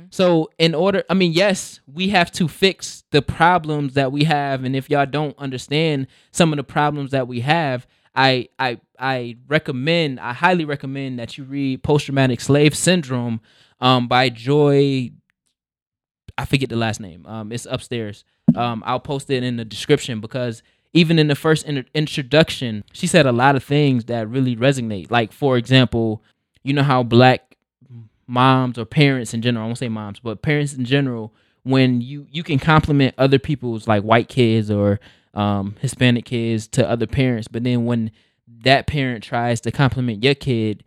So, in order, I mean, yes, we have to fix the problems that we have, and if y'all don't understand some of the problems that we have, I I I recommend, I highly recommend that you read Post Traumatic Slave Syndrome um, by Joy. I forget the last name. Um, it's upstairs. Um, I'll post it in the description because even in the first in- introduction, she said a lot of things that really resonate. Like, for example, you know how black moms or parents in general, I won't say moms, but parents in general, when you you can compliment other people's like white kids or um, Hispanic kids to other parents, but then when that parent tries to compliment your kid,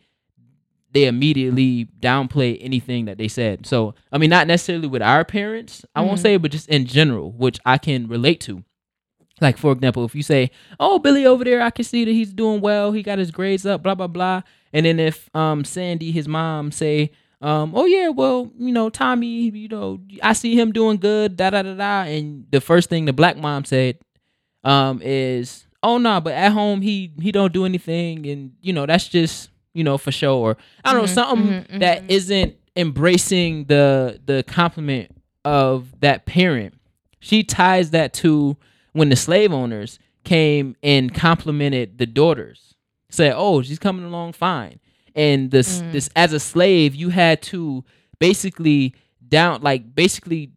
they immediately downplay anything that they said. So, I mean, not necessarily with our parents, I won't Mhm. say, but just in general, which I can relate to. Like, for example, if you say, Oh, Billy over there, I can see that he's doing well, he got his grades up, blah, blah, blah. And then if um Sandy, his mom, say, um, oh yeah, well, you know, Tommy, you know, I see him doing good, da da da da. And the first thing the black mom said, um, is, oh no, but at home he he don't do anything, and you know that's just you know for sure. Or I don't know Mhm, something mhm, that mhm. isn't embracing the the compliment of that parent. She ties that to when the slave owners came and complimented the daughters, said, "Oh, she's coming along fine." And this Mm. this as a slave, you had to basically down like basically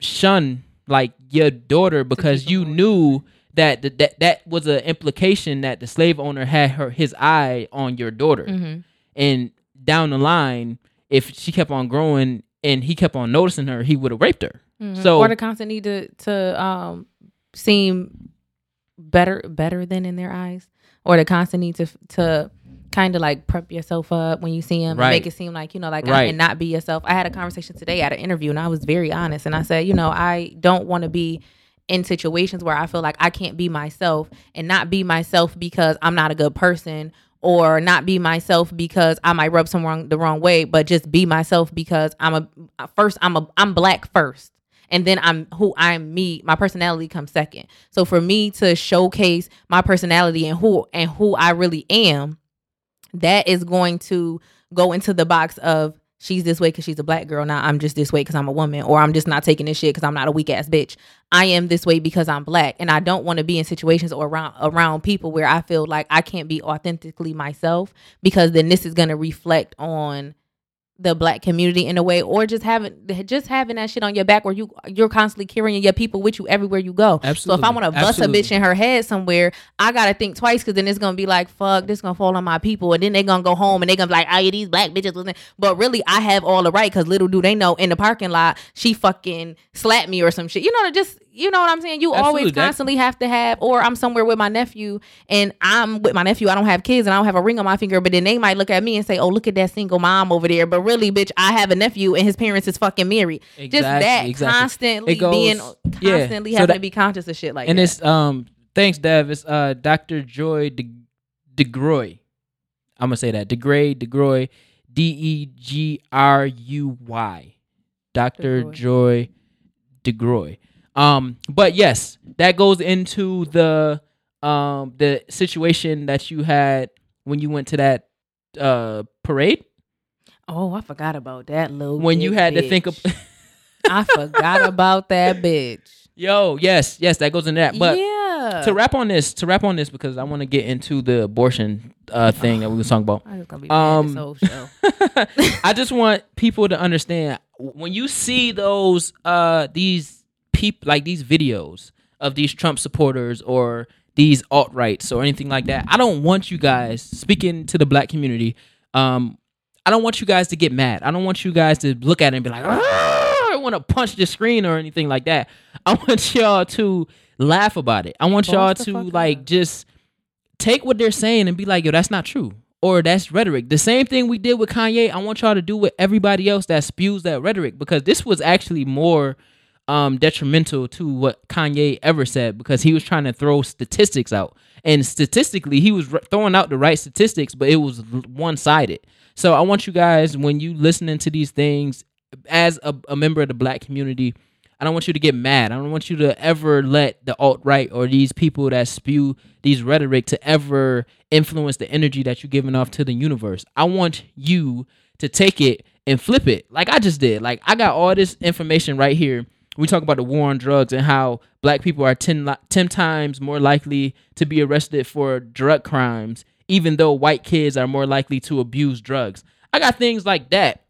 shun like your daughter because you knew that th- that that was an implication that the slave owner had her his eye on your daughter Mhm. and down the line if she kept on growing and he kept on noticing her he would have raped her Mhm. So- or the constant need to to um seem better better than in their eyes, or the constant need to to kind of like prep yourself up when you see them Right. and make it seem like you know like I Right. and not be yourself. I had a conversation today at an interview and I was very honest and I said you know I don't want to be in situations where I feel like I can't be myself and not be myself because I'm not a good person or not be myself because I might rub someone the wrong way, but just be myself because I'm a first I'm a I'm black first. And then I'm who I'm me, my personality comes second. So for me to showcase my personality and who and who I really am, that is going to go into the box of she's this way because she's a black girl. Now I'm just this way because I'm a woman, or I'm just not taking this shit because I'm not a weak ass bitch. I am this way because I'm black, and I don't want to be in situations or around around people where I feel like I can't be authentically myself because then this is gonna reflect on the black community in a way or just having just having that shit on your back where you you're constantly carrying your people with you everywhere you go. Absolutely. So if I want to bust Absolutely. a bitch in her head somewhere, I gotta think twice because then it's gonna be like, fuck, this gonna fall on my people, and then they gonna go home and they gonna be like, oh yeah, these black bitches. in-" But really, I have all the right because little do they know in the parking lot she fucking slapped me or some shit. You know, just you know what I'm saying. You Absolutely, always that- constantly have to have, or I'm somewhere with my nephew and I'm with my nephew. I don't have kids and I don't have a ring on my finger, but then they might look at me and say, oh, look at that single mom over there. But really, bitch, I have a nephew and his parents is fucking married. just that exactly. constantly goes- being yeah. constantly So having that- to be conscious of shit like that. and that. it's um thanks dev it's uh dr joy de, degroy i'm gonna say that degray degroy D E G R U Y, dr DeGroy. joy degroy um but yes that goes into the um the situation that you had when you went to that uh parade oh, I forgot about that little. when you had to think of. I forgot about that bitch. yo yes yes that goes in that but yeah. to wrap on this to wrap on this because i want to get into the abortion uh thing that we were talking about I'm just gonna be Um, this whole show. I just want people to understand when you see those uh these peop like these videos of these Trump supporters or these alt rights or anything like that. I don't want you guys speaking to the black community. Um, I don't want you guys to get mad. I don't want you guys to look at it and be like, "Ah," I want to punch the screen or anything like that. I want y'all to laugh about it. I want y'all to like just take what they're saying and be like, yo, that's not true. Or that's rhetoric. The same thing we did with Kanye. I want y'all to do with everybody else that spews that rhetoric because this was actually more um, detrimental to what Kanye ever said because he was trying to throw statistics out. And statistically, he was throwing out the right statistics, but it was one sided. So I want you guys, when you listening to these things, as a, a member of the black community, I don't want you to get mad. I don't want you to ever let the alt right or these people that spew these rhetoric to ever influence the energy that you're giving off to the universe. I want you to take it and flip it like I just did. Like I got all this information right here. We talk about the war on drugs and how black people are 10, li- 10 times more likely to be arrested for drug crimes, even though white kids are more likely to abuse drugs. I got things like that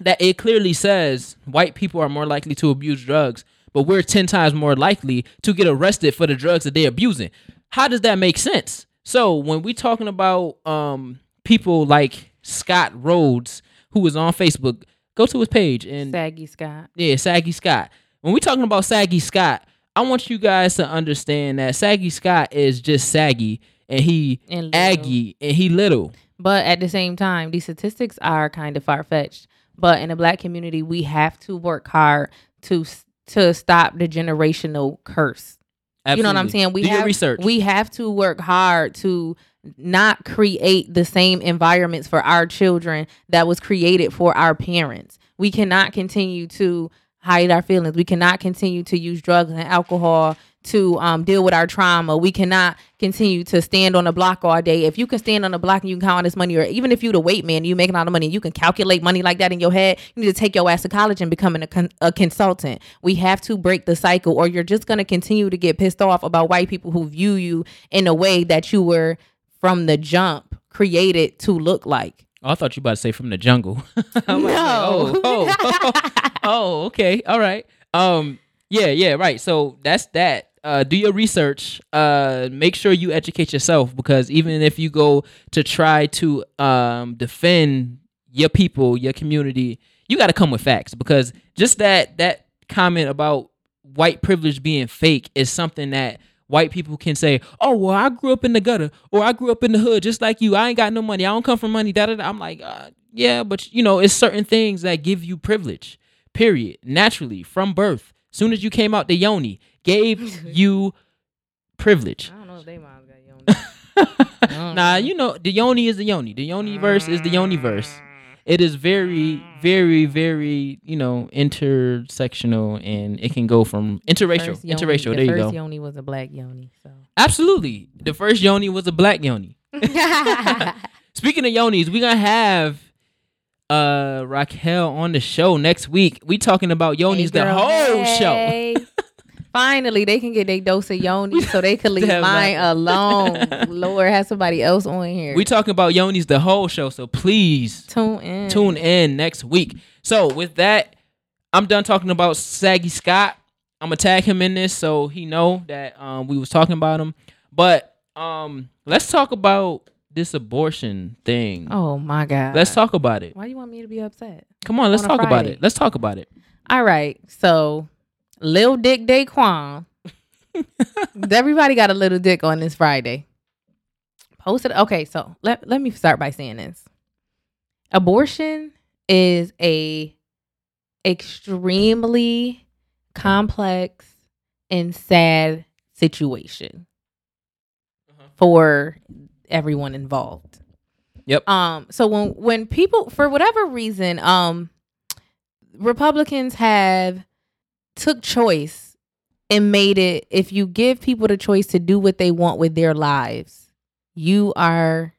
that it clearly says white people are more likely to abuse drugs, but we're 10 times more likely to get arrested for the drugs that they're abusing. How does that make sense? So when we talking about um people like Scott Rhodes, who is on Facebook, go to his page and Saggy Scott. yeah, Saggy Scott. When we're talking about Saggy Scott, I want you guys to understand that Saggy Scott is just saggy and he And. Aggie and he little. But at the same time, these statistics are kind of far fetched. But in the black community, we have to work hard to to stop the generational curse. You know what I'm saying? We Do have research. We have to work hard to not create the same environments for our children that was created for our parents. We cannot continue to hide our feelings. We cannot continue to use drugs and alcohol to um, deal with our trauma. We cannot continue to stand on the block all day. If you can stand on the block and you can count all this money, or even if you the weight man, you making all the money, you can calculate money like that in your head. You need to take your ass to college and becoming a, con- a consultant. We have to break the cycle, or you're just gonna continue to get pissed off about white people who view you in a way that you were from the jump created to look like. Oh, I thought you about to say from the jungle. I'm like, No. oh, oh, oh, okay, all right. Um, yeah, yeah, right. So that's that. Uh, do your research. Uh, make sure you educate yourself because even if you go to try to um defend your people, your community, you got to come with facts because just that that comment about white privilege being fake is something that white people can say, "Oh, well, I grew up in the gutter, or I grew up in the hood, just like you. I ain't got no money. I don't come from money." Da da. da. I'm like, uh, yeah, but you know, it's certain things that give you privilege. Period. Naturally, from birth, soon as you came out the yoni, gave you privilege. I don't know if they moms got young. nah, you know, the yoni is the yoni. The yoni verse is the yoni verse. It is very, very, very, you know, intersectional, and it can go from interracial, First yoni- interracial. The There you first go. yoni was a black yoni. So. Absolutely. The first yoni was a black yoni. Speaking of yonis, we're gonna have uh Raquel on the show next week. We talking about yonis Hey, the whole show. Finally, they can get their dose of yoni so they can leave mine alone. Lord, have somebody else on here. We talking about yonis the whole show. So please tune in. tune in next week. So with that, I'm done talking about Saggy Scott. I'm gonna tag him in this so he know that um we was talking about him. But um let's talk about this abortion thing. Oh my God. Let's talk about it. Why do you want me to be upset? Come on, let's On talk about it. Let's talk about it. All right. So, Lil Dick Daquan. Everybody got a little dick on this Friday. Posted. Okay, so let, let me start by saying this. Abortion is a extremely complex and sad situation Uh-huh. for everyone involved. Yep. Um so when when people for whatever reason um Republicans have took choice and made it if you give people the choice to do what they want with their lives, you are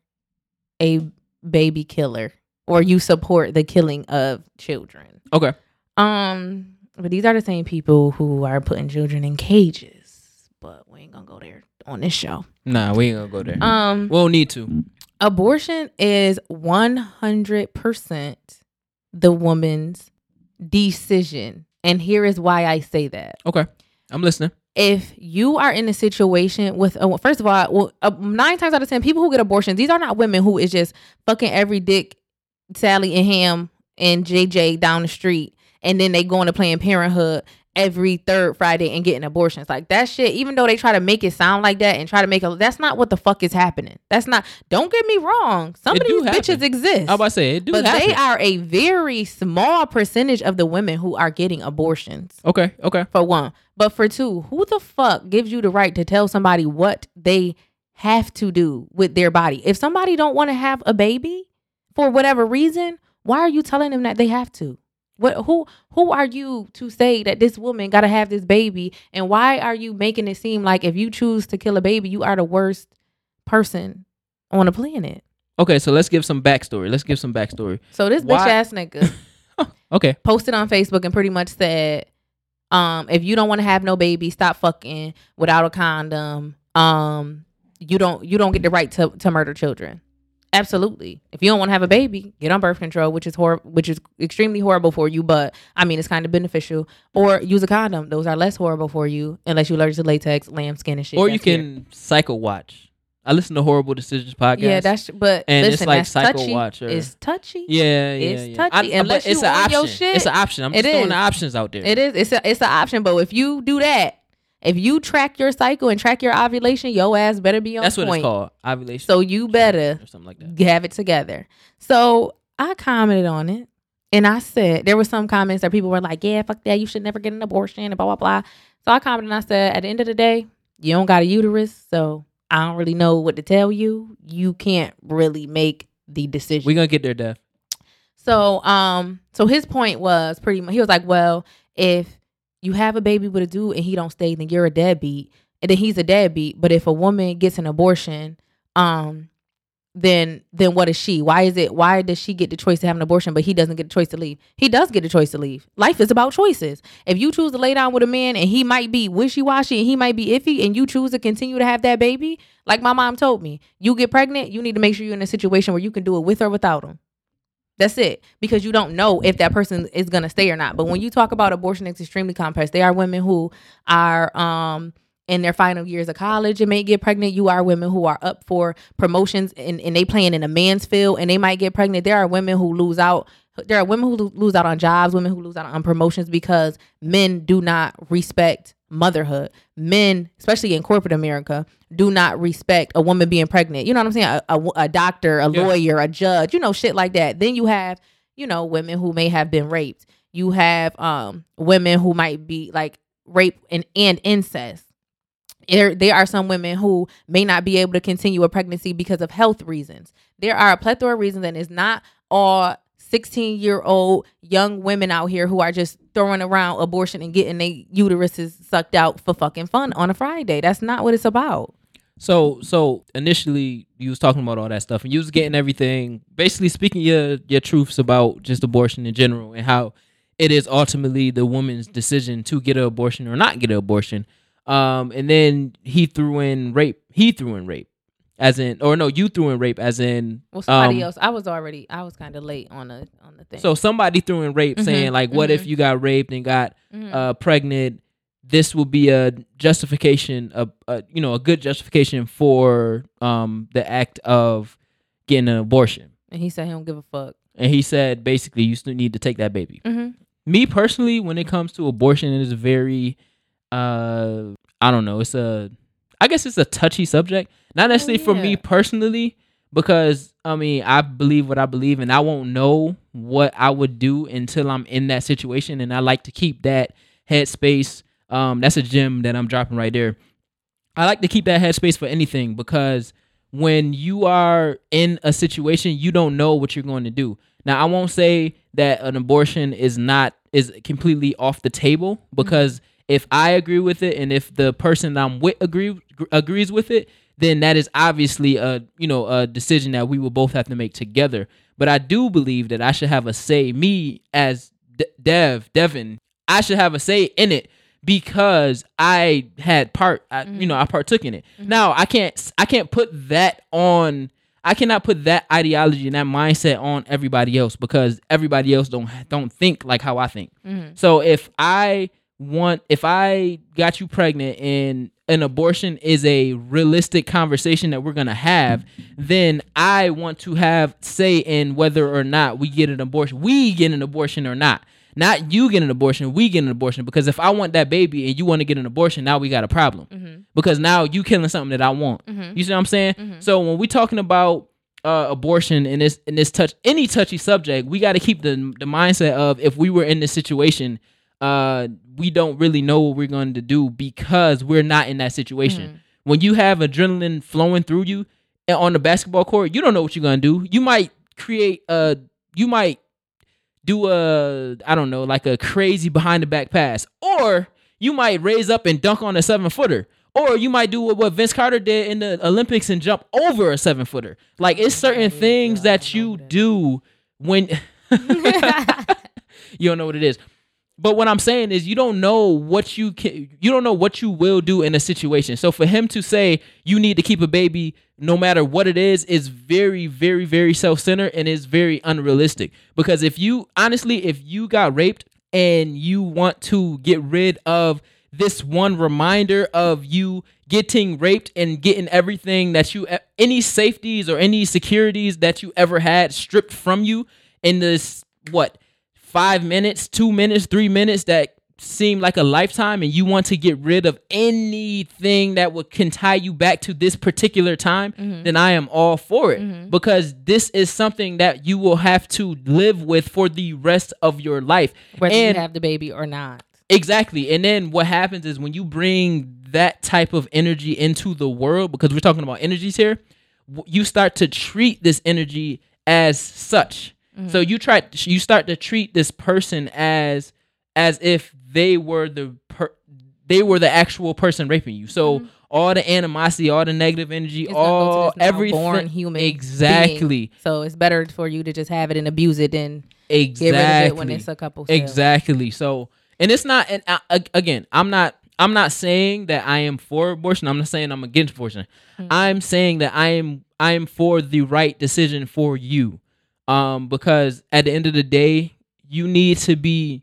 a baby killer or you support the killing of children. Okay. Um, but these are the same people who are putting children in cages. But we ain't gonna go there on this show. Nah, we ain't gonna go there. Um, we don't need to. abortion is one hundred percent the woman's decision, and here is why I say that. Okay. I'm listening. If you are in a situation with, uh, first of all, well, uh, nine times out of ten, people who get abortions, these are not women who is just fucking every dick, Sally and Ham and JJ down the street, and then they go into Planned Parenthood every third Friday and getting abortions. Like that shit, even though they try to make it sound like that and try to make it, that's not what the fuck is happening. That's not, don't get me wrong. Some It of these bitches happen. exist. I about to say it do but happen. they are a very small percentage of the women who are getting abortions okay. Okay. for one. But for two, who the fuck gives you the right to tell somebody what they have to do with their body? If somebody don't want to have a baby for whatever reason, why are you telling them that they have to? What who who are you to say that this woman got to have this baby and why are you making it seem like if you choose to kill a baby, you are the worst person on the planet? Okay. So let's give some backstory. Let's give some backstory. So this Why- bitch ass nigga Okay. posted on Facebook and pretty much said, um, if you don't want to have no baby, stop fucking without a condom. Um, you don't you don't get the right to, to murder children. Absolutely. If you don't want to have a baby, get on birth control, which is hor- which is extremely horrible for you, but I mean it's kind of beneficial. Or use a condom; those are less horrible for you, unless you're allergic to latex, lamb skin, and shit. or you can psycho watch. I listen to Horrible Decisions podcast. yeah, that's but And it's like that's Psycho touchy. Watch or- It's touchy. yeah, yeah, It's yeah. touchy. I- Unless it's you an option. your shit, It's an option. I'm it just throwing the options out there. It is. It's a, it's an option, but if you do that, If you track your cycle and track your ovulation, your ass better be on That's point. what it's called. Ovulation. So you better or something like that. have it together. So I commented on it and I said there were some comments that people were like, Yeah, fuck that, you should never get an abortion and blah blah blah. So I commented and I said, at the end of the day, you don't got a uterus, so I don't really know what to tell you. You can't really make the decision. We're gonna get there, Dev. So, um, so his point was pretty much he was like, well, if you have a baby with a dude and he don't stay, then you're a deadbeat, and then he's a deadbeat. But if a woman gets an abortion, um, then then what is she? Why is it? Why does she get the choice to have an abortion, but he doesn't get the choice to leave? He does get the choice to leave. Life is about choices. If you choose to lay down with a man and he might be wishy washy and he might be iffy, and you choose to continue to have that baby, like my mom told me, you get pregnant, you need to make sure you're in a situation where you can do it with or without him. That's it. Because you don't know if that person is gonna stay or not. But when you talk about abortion, it's extremely complex. They are women who are um in their final years of college and may get pregnant. You are women who are up for promotions and, and they playing in a man's field and they might get pregnant. There are women who lose out. There are women who lose out on jobs, women who lose out on promotions because men do not respect motherhood. Men, especially in corporate America, do not respect a woman being pregnant. You know what I'm saying? A, a, a doctor, a Yeah. lawyer, a judge, you know, shit like that. Then you have, you know, women who may have been raped. You have um women who might be like rape and, and incest. There, there are some women who may not be able to continue a pregnancy because of health reasons. There are a plethora of reasons, and it's not all 16 year old young women out here who are just throwing around abortion and getting their uteruses sucked out for fucking fun on a Friday. That's not what it's about. So so initially you was talking about all that stuff and you was getting everything basically speaking your your truths about just abortion in general and how it is ultimately the woman's decision to get an abortion or not get an abortion. Um and then he threw in rape. He threw in rape. As in or no, you threw in rape as in Well, somebody Um, else. I was already. I was kind of late on the on the thing. so somebody threw in rape Mhm, saying like what if mhm. you got raped and got Mhm. uh pregnant this will be a justification a, a you know a good justification for um the act of getting an abortion and he said he don't give a fuck. and he said basically you still need to take that baby Mm-hmm. me personally when it comes to abortion it is very uh i don't know it's a i guess it's a touchy subject. Not necessarily for me personally because i mean i believe what i believe and i won't know what i would do until i'm in that situation and i like to keep that headspace. Um that's a gem that i'm dropping right there. I like to keep that headspace for anything because when you are in a situation you don't know what you're going to do. Now i won't say that an abortion is not is completely off the table because if i agree with it and if the person that i'm with agree agrees with it then that is obviously a you know a decision that we will both have to make together. But i do believe that i should have a say me as dev devin i should have a say in it because i had part I, you know i partook in it. Now i can't i can't put that on i cannot put that ideology and that mindset on everybody else because everybody else don't don't think like how i think. Mm-hmm. so if I want, if I got you pregnant and an abortion is a realistic conversation that we're gonna have, then I want to have say in whether or not we get an abortion. We get an abortion or not. Not you get an abortion, we get an abortion. Because if I want that baby and you want to get an abortion, now we got a problem. Mm-hmm. Because now you killing something that I want. Mhm. You see what I'm saying? Mhm. So when we talking about uh, abortion in this in this touch any touchy subject, we got to keep the the mindset of if we were in this situation, uh, we don't really know what we're going to do because we're not in that situation. When you have adrenaline flowing through you on the basketball court, you don't know what you're going to do. You might create a you might do a I don't know like a crazy behind the back pass, or you might raise up and dunk on a seven footer. Or you might do what, what Vince Carter did in the Olympics and jump over a seven footer. Like it's certain things that you do when you don't know what it is. But what I'm saying is you don't know what you can you don't know what you will do in a situation. So for him to say you need to keep a baby no matter what it is is very very very self-centered and is very unrealistic because if you honestly if you got raped and you want to get rid of this one reminder of you getting raped and getting everything that you any safeties or any securities that you ever had stripped from you in this what five minutes, two minutes, three minutes that seem like a lifetime and you want to get rid of anything that would can tie you back to this particular time, Mm-hmm. then I am all for it because this is something that you will have to live with for the rest of your life. Whether and you have the baby or not. Exactly. And then what happens is when you bring that type of energy into the world, because we're talking about energies here, you start to treat this energy as such. So you try you start to treat this person as as if they were the per, they were the actual person raping you. So mm-hmm. all the animosity, all the negative energy, It's gonna go to all everything born human exactly. being. So it's better for you to just have it and abuse it than Exactly. get rid of it when it's a couple. cells. Exactly. So, and it's not. And uh, I, again, I'm not. I'm not saying that I am for abortion. I'm not saying I'm against abortion. Hmm. I'm saying that I am. I am for the right decision for you, um, because at the end of the day, you need to be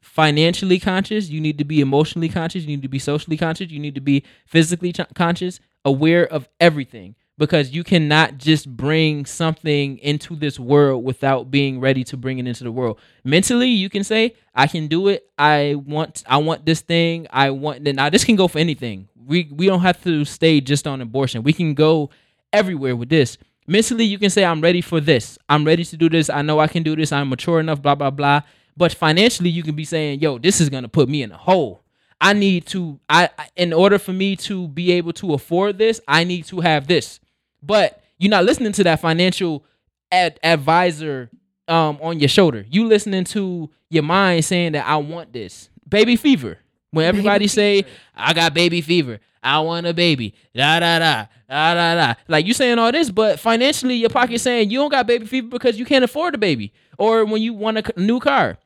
financially conscious. You need to be emotionally conscious. You need to be socially conscious. You need to be physically ch- conscious, aware of everything. Because you cannot just bring something into this world without being ready to bring it into the world. Mentally, you can say, "I can do it. I want. I want this thing. I want." Now, this can go for anything. We we don't have to stay just on abortion. We can go everywhere with this. Mentally, you can say, I'm ready for this. I'm ready to do this. I know I can do this. I'm mature enough, blah, blah, blah. But financially, you can be saying, yo, this is going to put me in a hole. I need to, I, in order for me to be able to afford this, I need to have this. But you're not listening to that financial ad- advisor um, on your shoulder. You listening to your mind saying that I want this. Baby fever. When everybody say, I got baby fever. I want a baby. Da da da da da da. Like you saying all this, but financially your pocket saying you don't got baby fever because you can't afford a baby. Or when you want a new car,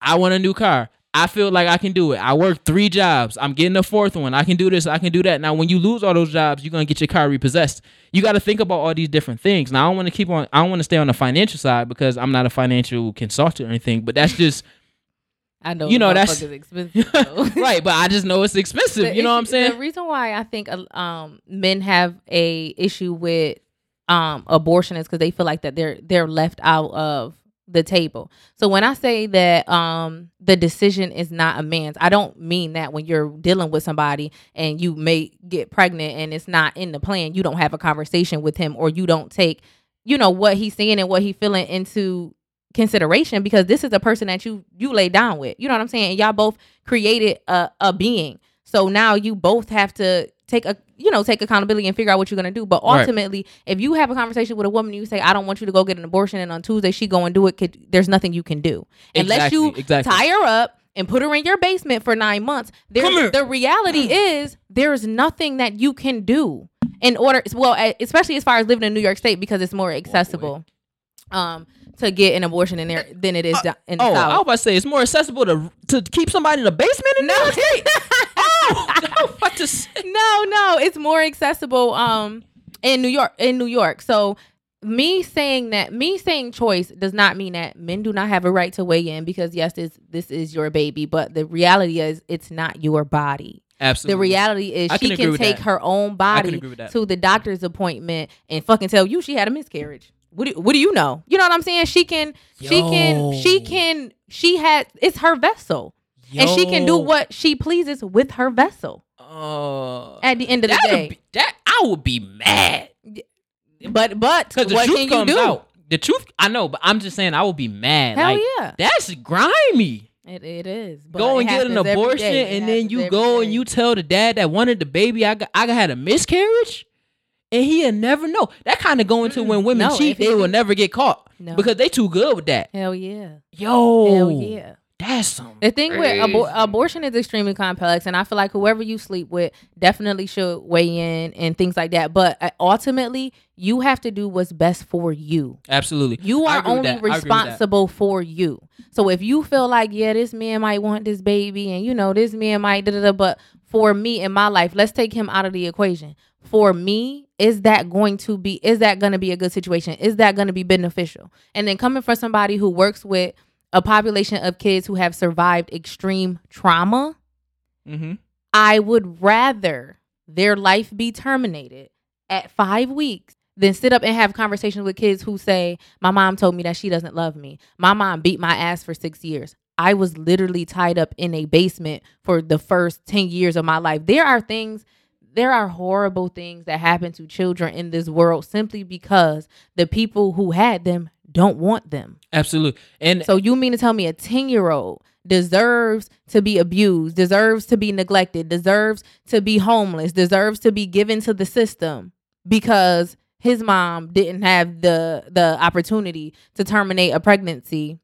I want a new car. I feel like I can do it. I work three jobs. I'm getting a fourth one. I can do this. I can do that. Now, when you lose all those jobs, you're gonna get your car repossessed. You got to think about all these different things. Now, I don't want to keep on. I don't want to stay on the financial side because I'm not a financial consultant or anything. But that's just I know You know, that's- expensive. right. But I just know it's expensive. The you know what I'm saying? The reason why I think uh, um men have a issue with um abortion is because they feel like that they're they're left out of the table. So when I say that um the decision is not a man's, I don't mean that when you're dealing with somebody and you may get pregnant and it's not in the plan, you don't have a conversation with him or you don't take, you know, what he's saying and what he's feeling into consideration because this is a person that you you lay down with. You know what I'm saying? Y'all both created a, a being. So now you both have to take a you know take accountability and figure out what you're gonna do. But Right. ultimately, if you have a conversation with a woman, and you say, "I don't want you to go get an abortion," and on Tuesday she go and do it. Could, there's nothing you can do unless you Exactly, exactly. tie her up and put her in your basement for nine months. There, the reality mm. is there's nothing that you can do in order. Well, especially as far as living in New York State because it's more accessible. Um, to get an abortion in there than it is down in the Oh, I was about to say it's more accessible to to keep somebody in the basement in New York State. oh, to say. no, no, it's more accessible um in New York in New York. So me saying that me saying choice does not mean that men do not have a right to weigh in because yes, this this is your baby, but the reality is it's not your body. Absolutely. The reality is I she agree can take that. her own body agree with that. to the doctor's appointment and fucking tell you she had a miscarriage. What do, what do you know? You know what I'm saying? She can she can she can she had it's her vessel. And she can do what she pleases with her vessel Uh, at the end of the day. be- that I would be mad But but because the what truth can you do? out. The truth, I know, but I'm just saying I would be mad. Hell like yeah, that's grimy. it, it is. But go and get an abortion, and then you go day. and you tell the dad that wanted the baby, I got, I had a miscarriage, and he'll never know. That kind of going to when women No, cheat, they will never get caught No. because they too good with that. hell yeah, Yo, hell yeah. that's some. The thing with abor- abortion is extremely complex, and I feel like whoever you sleep with definitely should weigh in and things like that. But uh, ultimately, you have to do what's best for you. Absolutely, You are only that. I agree with that. responsible for you. So if you feel like, yeah, this man might want this baby, and you know, this man might da da da, but for me in my life, let's take him out of the equation. For me, is that going to be? Is that going to be a good situation? Is that going to be beneficial? And then coming from somebody who works with a population of kids who have survived extreme trauma, Mm-hmm. I would rather their life be terminated at five weeks than sit up and have conversations with kids who say, My mom told me that she doesn't love me. My mom beat my ass for six years. I was literally tied up in a basement for the first 10 years of my life. There are things, there are horrible things that happen to children in this world simply because the people who had them don't want them. Absolutely. And So you mean to tell me a 10 year old deserves to be abused, deserves to be neglected, deserves to be homeless, deserves to be given to the system because his mom didn't have the the opportunity to terminate a pregnancy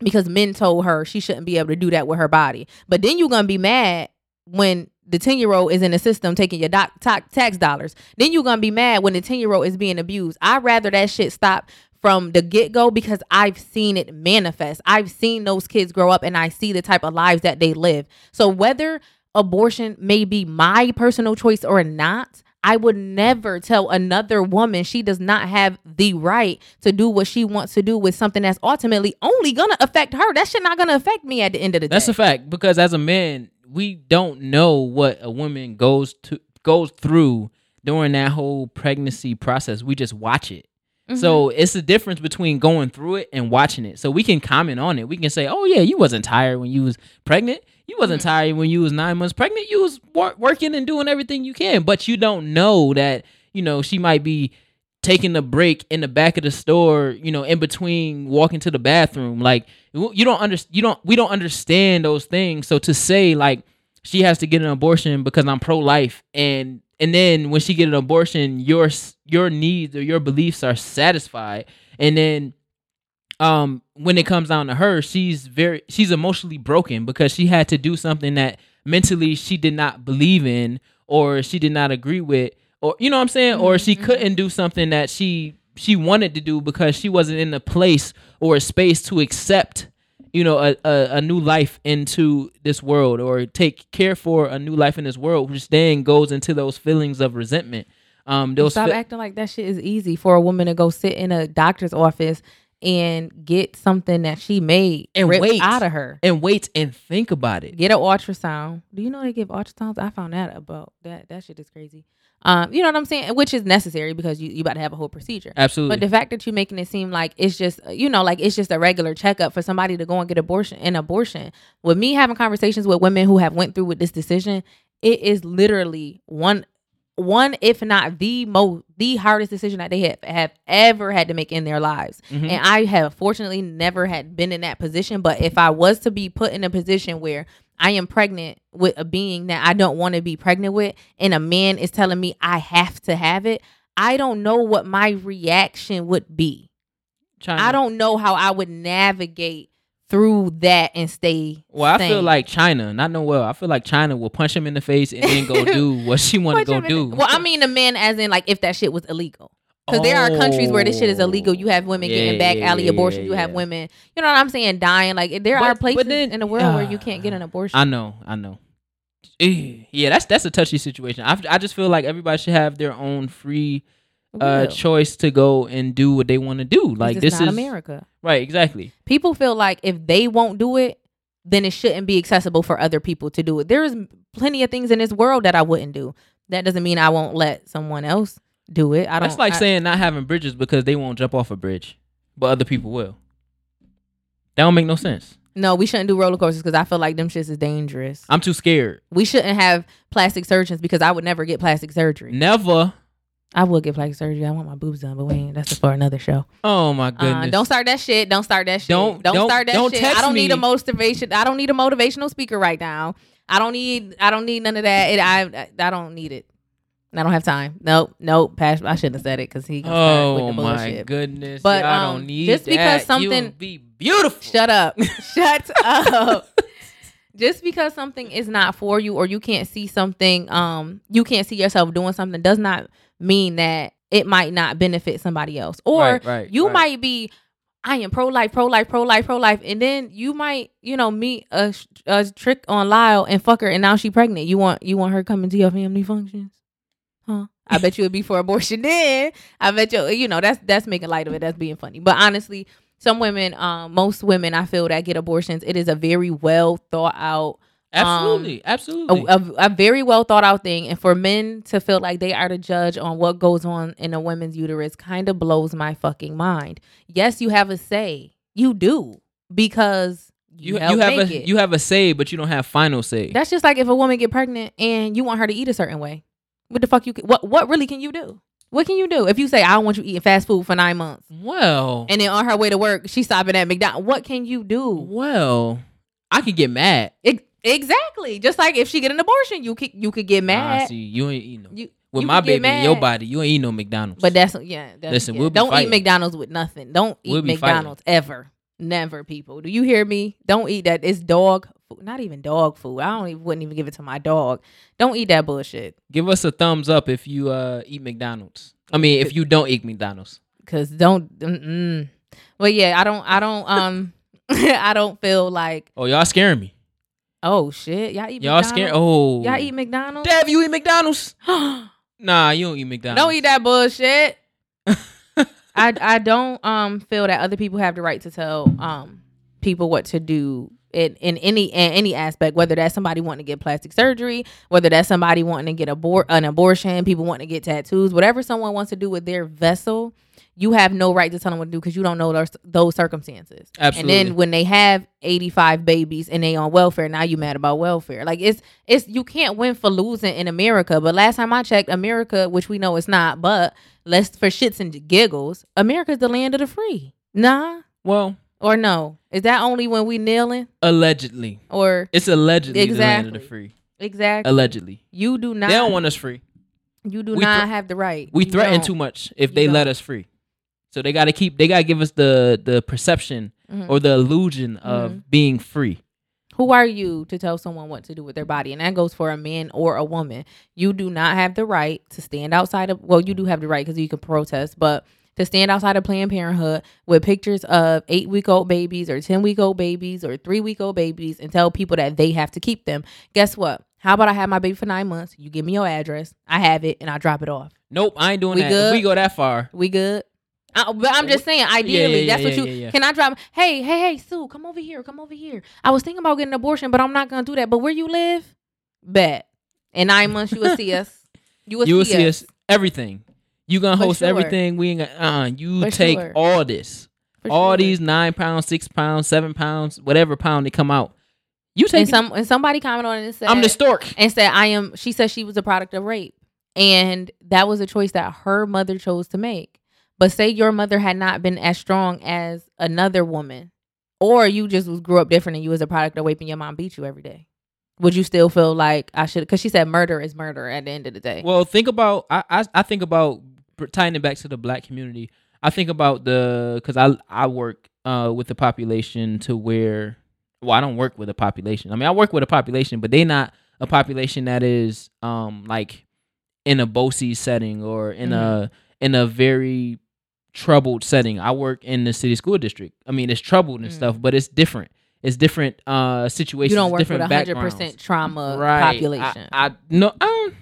because men told her she shouldn't be able to do that with her body. But then you're gonna be mad when the 10 year old is in the system taking your doc, ta- tax dollars. Then you're gonna be mad when the 10 year old is being abused. I'd rather that shit stop from the get go because I've seen it manifest. I've seen those kids grow up and I see the type of lives that they live. So whether abortion may be my personal choice or not, I would never tell another woman she does not have the right to do what she wants to do with something that's ultimately only gonna affect her. That shit not gonna affect me at the end of the That's day. That's a fact because as a man, we don't know what a woman goes to goes through during that whole pregnancy process. We just watch it. So mm-hmm. it's the difference between going through it and watching it. So we can comment on it. We can say, "Oh yeah, you wasn't tired when you was pregnant. You wasn't mm-hmm. tired when you was nine months pregnant. You was wor- working and doing everything you can, but you don't know that you know she might be taking a break in the back of the store, you know, in between walking to the bathroom. Like you don't understand. You don't. We don't understand those things. So to say like she has to get an abortion because I'm pro life, and and then when she get an abortion, your your needs or your beliefs are satisfied, and then um when it comes down to her she's very she's emotionally broken because she had to do something that mentally she did not believe in or she did not agree with or you know what i'm saying or she couldn't do something that she she wanted to do because she wasn't in a place or a space to accept you know a, a, a new life into this world or take care for a new life in this world which then goes into those feelings of resentment um those Stop fe- acting like that shit is easy for a woman to go sit in a doctor's office and get something that she made And wait. out of her. and wait and think about it Get an ultrasound. Do you know they give ultrasounds? I found that about that. That shit is crazy. Um, you know what I'm saying? Which is necessary because you you about to have a whole procedure. absolutely But the fact that you're making it seem like it's just, you know, like it's just a regular checkup for somebody to go and get abortion an abortion. With me having conversations with women who have went through with this decision, it is literally one, one if not the most, the hardest decision that they have have ever had to make in their lives. Mhm. And I have fortunately never had been in that position. But if I was to be put in a position where I am pregnant with a being that I don't want to be pregnant with, and a man is telling me I have to have it, I don't know what my reaction would be. China. I don't know how I would navigate through that and stay. Well, I feel like China, not no well. I feel like China will punch him in the face and then go do what she want to go do. the- Well, I mean the man as in like if that shit was illegal. Because there are countries where this shit is illegal. You have women Yeah, getting back yeah, alley yeah, abortion. You have women, you know what I'm saying, dying. Like there But- are places then- in the world where you can't get an abortion. I know, I know. Eh, Yeah, that's that's a touchy situation. I, I just feel like everybody should have their own free uh, choice to go and do what they want to do. Like This is America. right, exactly. People feel like if they won't do it, then it shouldn't be accessible for other people to do it. There is plenty of things in this world that I wouldn't do. That doesn't mean I won't let someone else do it. I don't. That's like I- saying not having bridges because they won't jump off a bridge, but other people will. That don't make no sense. no, we shouldn't do roller coasters because I feel like them shits is dangerous. I'm too scared. We shouldn't have plastic surgeons because I would never get plastic surgery. Never. I would get plastic surgery. I want my boobs done, but we ain't. That's for another show. Oh my Uh, goodness. don't start that shit. Don't start that shit. Don't- don't, don't- start that don't shit. I don't need a me. motivation. I don't need a motivational speaker right now. I don't need. I don't need none of that. It, I. I don't need it. I don't have time. Nope. Nope. Pass. I shouldn't have said it because he. Gonna Oh with the my bullshit. goodness! But, But I um, don't need just because that. Something- be beautiful. Shut up. Shut up. Just because something is not for you or you can't see something, um, you can't see yourself doing something does not mean that it might not benefit somebody else. Or Right, right, you right. might be, I am pro life, pro life, pro life, pro life, and then you might, you know, meet a, a trick on Lyle and fuck her, and now she pregnant. You want you want her coming to your family functions, huh? I bet you it'd be for abortion then. I bet you, you know, that's that's making light of it. That's being funny. But honestly, some women, um, most women, I feel that get abortions. It is a very well thought out, Absolutely, absolutely. a, a, a very well thought out thing. And for men to feel like they are the judge on what goes on in a woman's uterus kind of blows my fucking mind. Yes, you have a say. You do because You help you have a it. you have a say, but you don't have final say. That's just like if a woman get pregnant and you want her to eat a certain way. What the fuck you can, what what really can you do? What can you do if you say I don't want you eating fast food for nine months well, and then on her way to work she's stopping at McDonald's? What can you do? well, I could get mad. Ex- exactly. Just like if she get an abortion, you could you could get Nah, mad. see, you ain't eat no. You With you my baby in your body, you ain't eat no McDonald's. But that's yeah. That's, Listen, yeah. we'll be don't fighting. eat McDonald's with nothing. Don't eat We'll McDonald's ever. Never, people. Do you hear me? Don't eat that. It's dog food. Not even dog food. I don't even wouldn't even give it to my dog. Don't eat that bullshit. give us a thumbs up if you uh eat McDonald's. I mean, if you don't eat McDonald's. Cause don't. Mm-mm. But yeah, I don't. I don't. Um, I don't feel like. Oh, y'all scaring me. Oh shit, y'all eat. Y'all McDonald's? scared? Oh, Y'all eat McDonald's? Dev, you eat McDonald's? Nah, you don't eat McDonald's. Don't eat that bullshit. I I don't um feel that other people have the right to tell um people what to do in, in any in any aspect, whether that's somebody wanting to get plastic surgery, whether that's somebody wanting to get abor- an abortion, people wanting to get tattoos, whatever someone wants to do with their vessel, you have no right to tell them what to do because you don't know those those circumstances. Absolutely. And then when they have 85 babies and they on welfare, now you mad about welfare. Like it's it's you can't win for losing in America. But last time I checked, America, which we know it's not, but let's for shits and giggles, America's the land of the free. Nah. well, Or no. Is that only when we kneeling? allegedly. Or It's allegedly the land of the Exactly. free. exactly. Allegedly. you do not They don't want us free. you do we not thre- have the right. We You threaten don't. too much if You they let don't. us free. So they got to keep. They got to give us the the perception Mhm. or the illusion of Mhm. being free. Who are you to tell someone what to do with their body? And that goes for a man or a woman. You do not have the right to stand outside of, well, you do have the right because you can protest, but to stand outside of Planned Parenthood with pictures of eight week old babies or 10 week old babies or three week old babies and tell people that they have to keep them. Guess what? How about I have my baby for nine months? You give me your address, I have it, and I drop it off. Nope, I ain't doing We that. good? If we go that far, We good? Uh, but I'm just saying, ideally, yeah, that's yeah, what you yeah, yeah. can. I drop. Hey, hey, hey, Sue, come over here. Come over here. I was thinking about getting an abortion, but I'm not gonna do that. But where you live? Bet. In nine months, you will see us. You will, you will see, see us. us everything. You gonna host sure. everything. We ain't gonna. Uh, you For take sure. all this, For all sure. these nine pounds, six pounds, seven pounds, whatever pound they come out. You take. And some and somebody commented on it and said, I'm the stork. and said, I am. She said she was a product of rape, and that was a choice that her mother chose to make. But say your mother had not been as strong as another woman, or you just grew up different and you was a product of rape and your mom beat you every day. Would you still feel like I should? Because she said murder is murder at the end of the day. Well, think about. I, I I think about tying it back to the black community. I think about the because I I work uh with the population to where well I don't work with a population. I mean I work with a population, but they not a population that is um like in a BOCES setting or in a in a very troubled setting. I work in the city school district. I mean it's troubled and Mm. stuff, but it's different. It's different uh situations. you don't work with hundred percent trauma right. population. I, I no, um,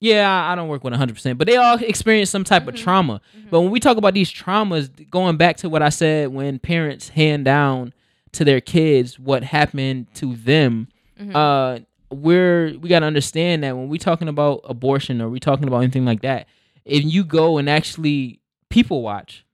yeah, I don't work with 100, percent but they all experience some type of Mhm. trauma. Mhm. But when we talk about these traumas, going back to what I said, when parents hand down to their kids what happened to them, Mhm. uh, we're we gotta understand that when we talking about abortion or we talking about anything like that, if you go and actually people watch,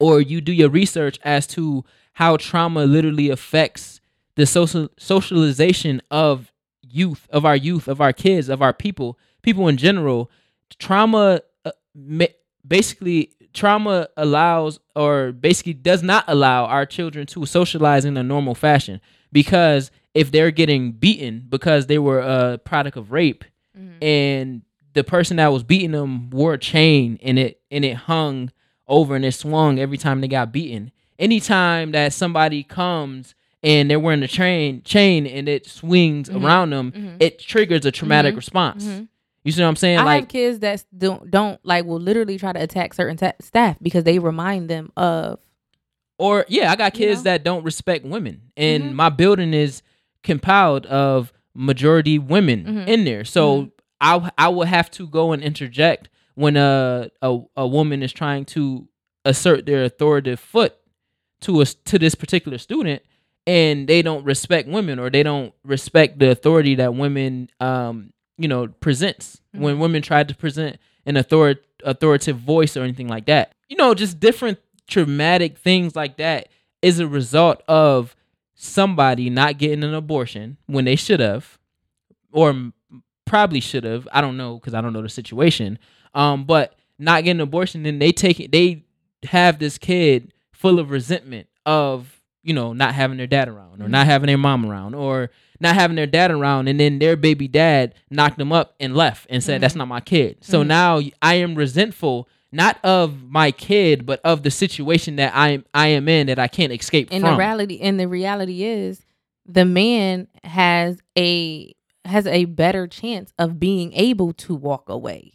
or you do your research as to how trauma literally affects the social socialization of youth, of our youth, of our kids, of our people, people in general, trauma uh, ma- basically trauma allows or basically does not allow our children to socialize in a normal fashion because if they're getting beaten because they were a product of rape Mhm. and the person that was beating them wore a chain and it and it hung over and it swung every time they got beaten. Anytime that somebody comes and they're wearing a chain chain and it swings Mhm. around them, Mhm. it triggers a traumatic Mhm. response. You see what I'm saying? I like have kids that don't don't like will literally try to attack certain ta- staff because they remind them of or yeah, I got You kids know? that don't respect women, and Mhm. my building is compiled of majority women Mhm. in there. So Mhm. I I will have to go and interject when a a, a woman is trying to assert their authoritative foot to us to this particular student, and they don't respect women or they don't respect the authority that women um you know presents when Mhm. women try to present an author- authoritative voice or anything like that. You know, just different traumatic things like that is a result of somebody not getting an abortion when they should have, or probably should have. I don't know because I don't know the situation. Um, but not getting an abortion, then they take it. They have this kid full of resentment of you know not having their dad around or mm-hmm. not having their mom around or not having their dad around and then their baby dad knocked them up and left and said that's mm-hmm. not my kid. So mm-hmm. now i am resentful not of my kid but of the situation that i am i am in that i can't escape and from. the reality and the reality is the man has a has a better chance of being able to walk away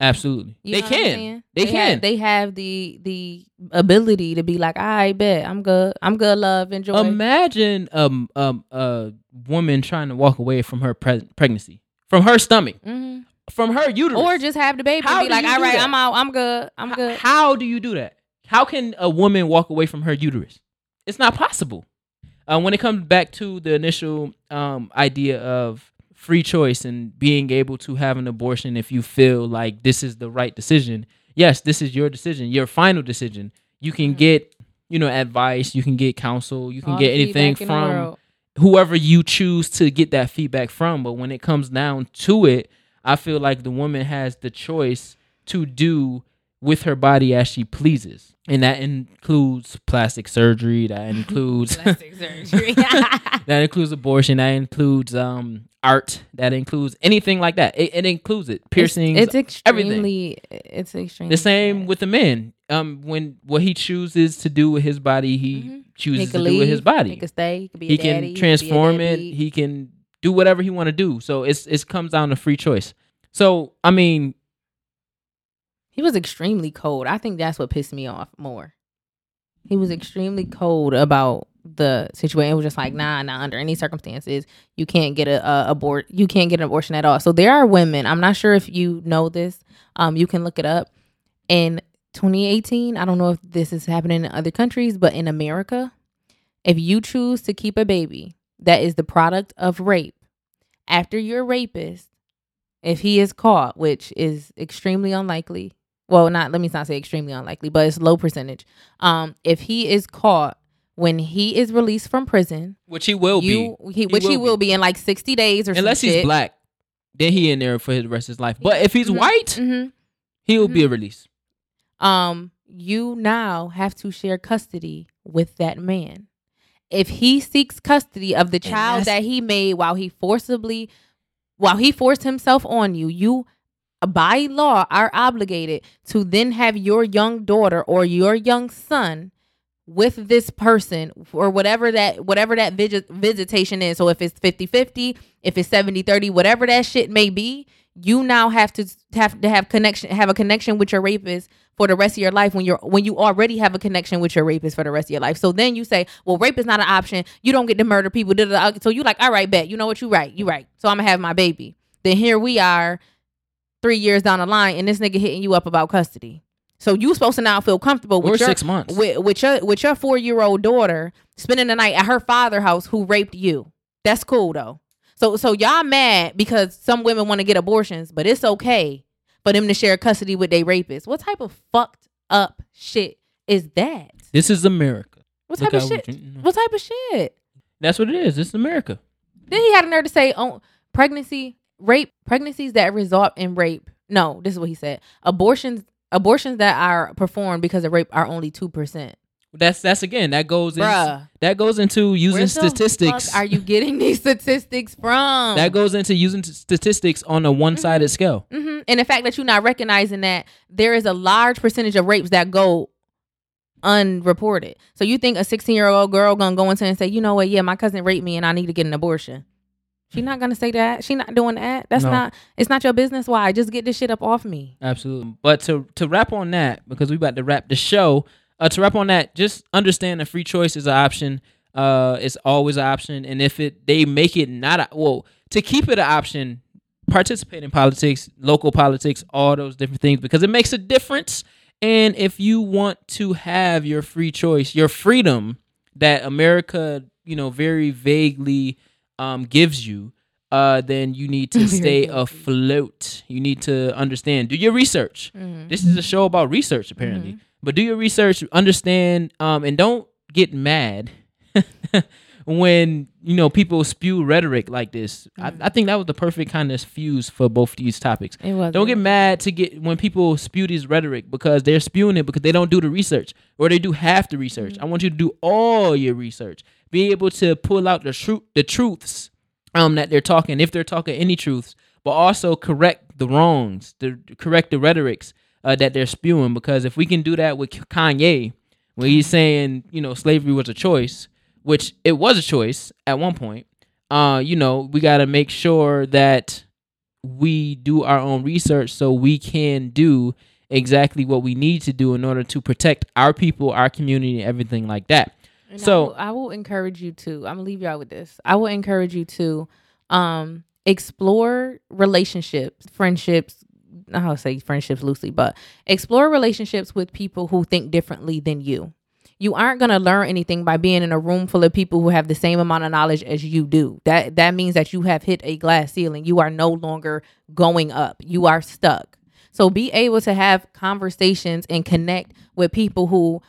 absolutely You they know what I'm can they, have- can they have the the ability to be like i bet i'm good i'm good love enjoy imagine um um a woman trying to walk away from her pre- pregnancy from her stomach Mhm. from her uterus or just have the baby How and be like all right that? i'm out i'm good i'm good How do you do that? How can a woman walk away from her uterus? It's not possible. Uh, when it comes back to the initial um, idea of free choice and being able to have an abortion if you feel like this is the right decision, yes, this is your decision, your final decision. You can Mhm. get, you know, advice, you can get counsel, you can All get anything feedback in the from whoever you choose to get that feedback from. But when it comes down to it, I feel like the woman has the choice to do with her body as she pleases. And that includes plastic surgery, that includes Plastic surgery. that includes abortion, that includes um art, that includes anything like that. It, it includes it. Piercings. It's, it's everything. extremely. It's extremely. the same sad. with the men. Um when what he chooses to do with his body, he Mhm. chooses He to could do with his body He can stay. He. A he daddy, can he could be a transform it he can do whatever he want to do so it's it comes down to free choice so i mean He was extremely cold. I think that's what pissed me off more. He was extremely cold about the situation. It was just like, nah, nah. Under any circumstances, you can't get a, a abort. You can't get an abortion at all. So there are women. I'm not sure if you know this. Um, you can look it up. In 2018, I don't know if this is happening in other countries, but in America, if you choose to keep a baby that is the product of rape, after your rapist, if he is caught, which is extremely unlikely, well, not let me not say extremely unlikely, but it's low percentage. Um, if he is caught when he is released from prison, which he will you be he, which he will be in like sixty days or unless he's shit. black then he in there for his rest of his life but if he's Mhm. white Mhm. he'll be a release um, you now have to share custody with that man. If he seeks custody of the child that he made while he forcibly, while he forced himself on you, you by law are obligated to then have your young daughter or your young son with this person or whatever that whatever that visit, visitation is. So if it's 50-50 if it's 70-30 whatever that shit may be you now have to have to have connection have a connection with your rapist for the rest of your life when you're when you already have a connection with your rapist for the rest of your life. So then you say well rape is not an option. You don't get to murder people so you like all right bet. You know what? You right. You right. So i'm gonna have my baby. Then here we are three years down the line and this nigga hitting you up about custody so you supposed to now feel comfortable or with your six months with, with your with your four year old daughter spending the night at her father house who raped you. That's cool though. So so y'all mad because some women want to get abortions, but it's okay for them to share custody with their rapist. What type of fucked up shit is that? this is america What Look type of how- shit? What type of shit? that's what it is this is america Then he had a nerve to say, "Oh, pregnancy, rape, pregnancies that result in rape." No, this is what he said. Abortions, abortions that are performed because of rape are only two percent. that's that's again that goes in, that goes into using Where the statistics fuck are you getting these statistics from? that goes into using t- statistics on a one-sided scale hmm And the fact that you're not recognizing that there is a large percentage of rapes that go unreported. So you think a 16 year old girl gonna go into and say, you know what, yeah, my cousin raped me and I need to get an abortion. She's not gonna say that. She not doing that. That's No. not. It's not your business. Why? Just get this shit up off me. Absolutely. But to to wrap on that, because we about to wrap the show, uh, to wrap on that, just understand that free choice is an option. Uh, it's always an option, and if it they make it not a, well to keep it an option, participate in politics, local politics, all those different things because it makes a difference. And if you want to have your free choice, your freedom that America, you know, very vaguely um, gives you, uh, then you need to stay afloat. You need to understand. Do your research. Mhm. This is a show about research, apparently. Mm-hmm. But do your research, understand, um, and don't get mad when you know people spew rhetoric like this. Mm-hmm. I, I think that was the perfect kind of fuse for both these topics. It was. Don't get mad to get when people spew these rhetoric because they're spewing it because they don't do the research or they do half the research. Mm-hmm. I want you to do all your research. Be able to pull out the truth, the truths um that they're talking, if they're talking any truths, but also correct the wrongs, the correct the rhetorics uh, that they're spewing. Because if we can do that with Kanye, when he's saying you know slavery was a choice, which it was a choice at one point, uh, you know we got to make sure that we do our own research so we can do exactly what we need to do in order to protect our people, our community, everything like that. And So- I will, I will encourage you to. I'm gonna leave y'all with this. I will encourage you to um explore relationships, friendships. I don't say friendships loosely, but explore relationships with people who think differently than you. You aren't gonna learn anything by being in a room full of people who have the same amount of knowledge as you do. That that means that you have hit a glass ceiling. You are no longer going up. You are stuck. So be able to have conversations and connect with people who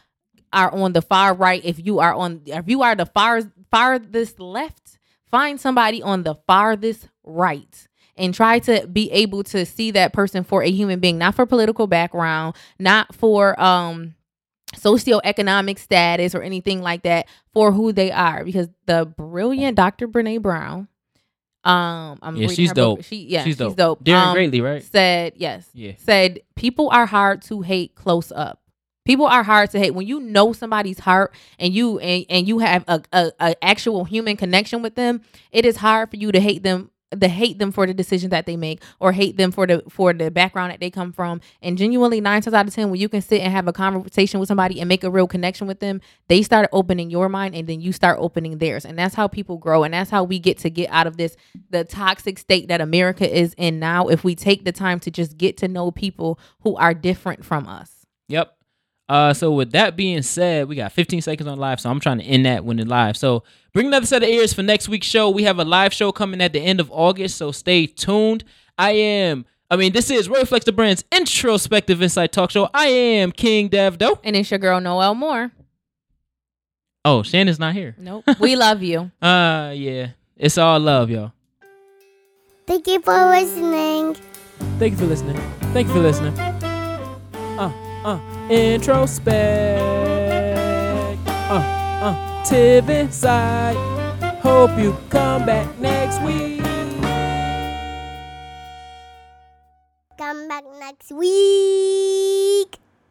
are on the far right, if you are on if you are the far farthest left, find somebody on the farthest right and try to be able to see that person for a human being, not for political background, not for um socioeconomic status or anything like that, for who they are. Because the brilliant Dr. Brene Brown, um, I'm Yeah, she's book. dope. She yeah, she's she's dope. dope. Daring Um, Greatly, right? said yes Yeah. said people are hard to hate close up people are hard to hate. When you know somebody's heart and you and, and you have a, a, a actual human connection with them it is hard for you to hate them to hate them for the decisions that they make or hate them for the for the background that they come from. And genuinely nine times out of ten when you can sit and have a conversation with somebody and make a real connection with them they start opening your mind and then you start opening theirs. And that's how people grow. And that's how we get to get out of this the toxic state that america is in now if we take the time to just get to know people who are different from us. Yep. Uh, so with that being said, we got 15 seconds on live, so I'm trying to end that when it's live. So bring another set of ears for next week's show. We have a live show coming at the end of August, so stay tuned. I am, I mean, this is Roy Flex the Brand's introspective insight talk show. I am King Dev Doe. and it's your girl noel moore Oh, Shannon's not here. nope we love you Uh, yeah, it's all love, y'all. Thank you for listening. Thank you for listening. Thank you for listening. Uh, uh, introspect. Uh, uh, Tiv inside. Hope you come back next week. Come back next week.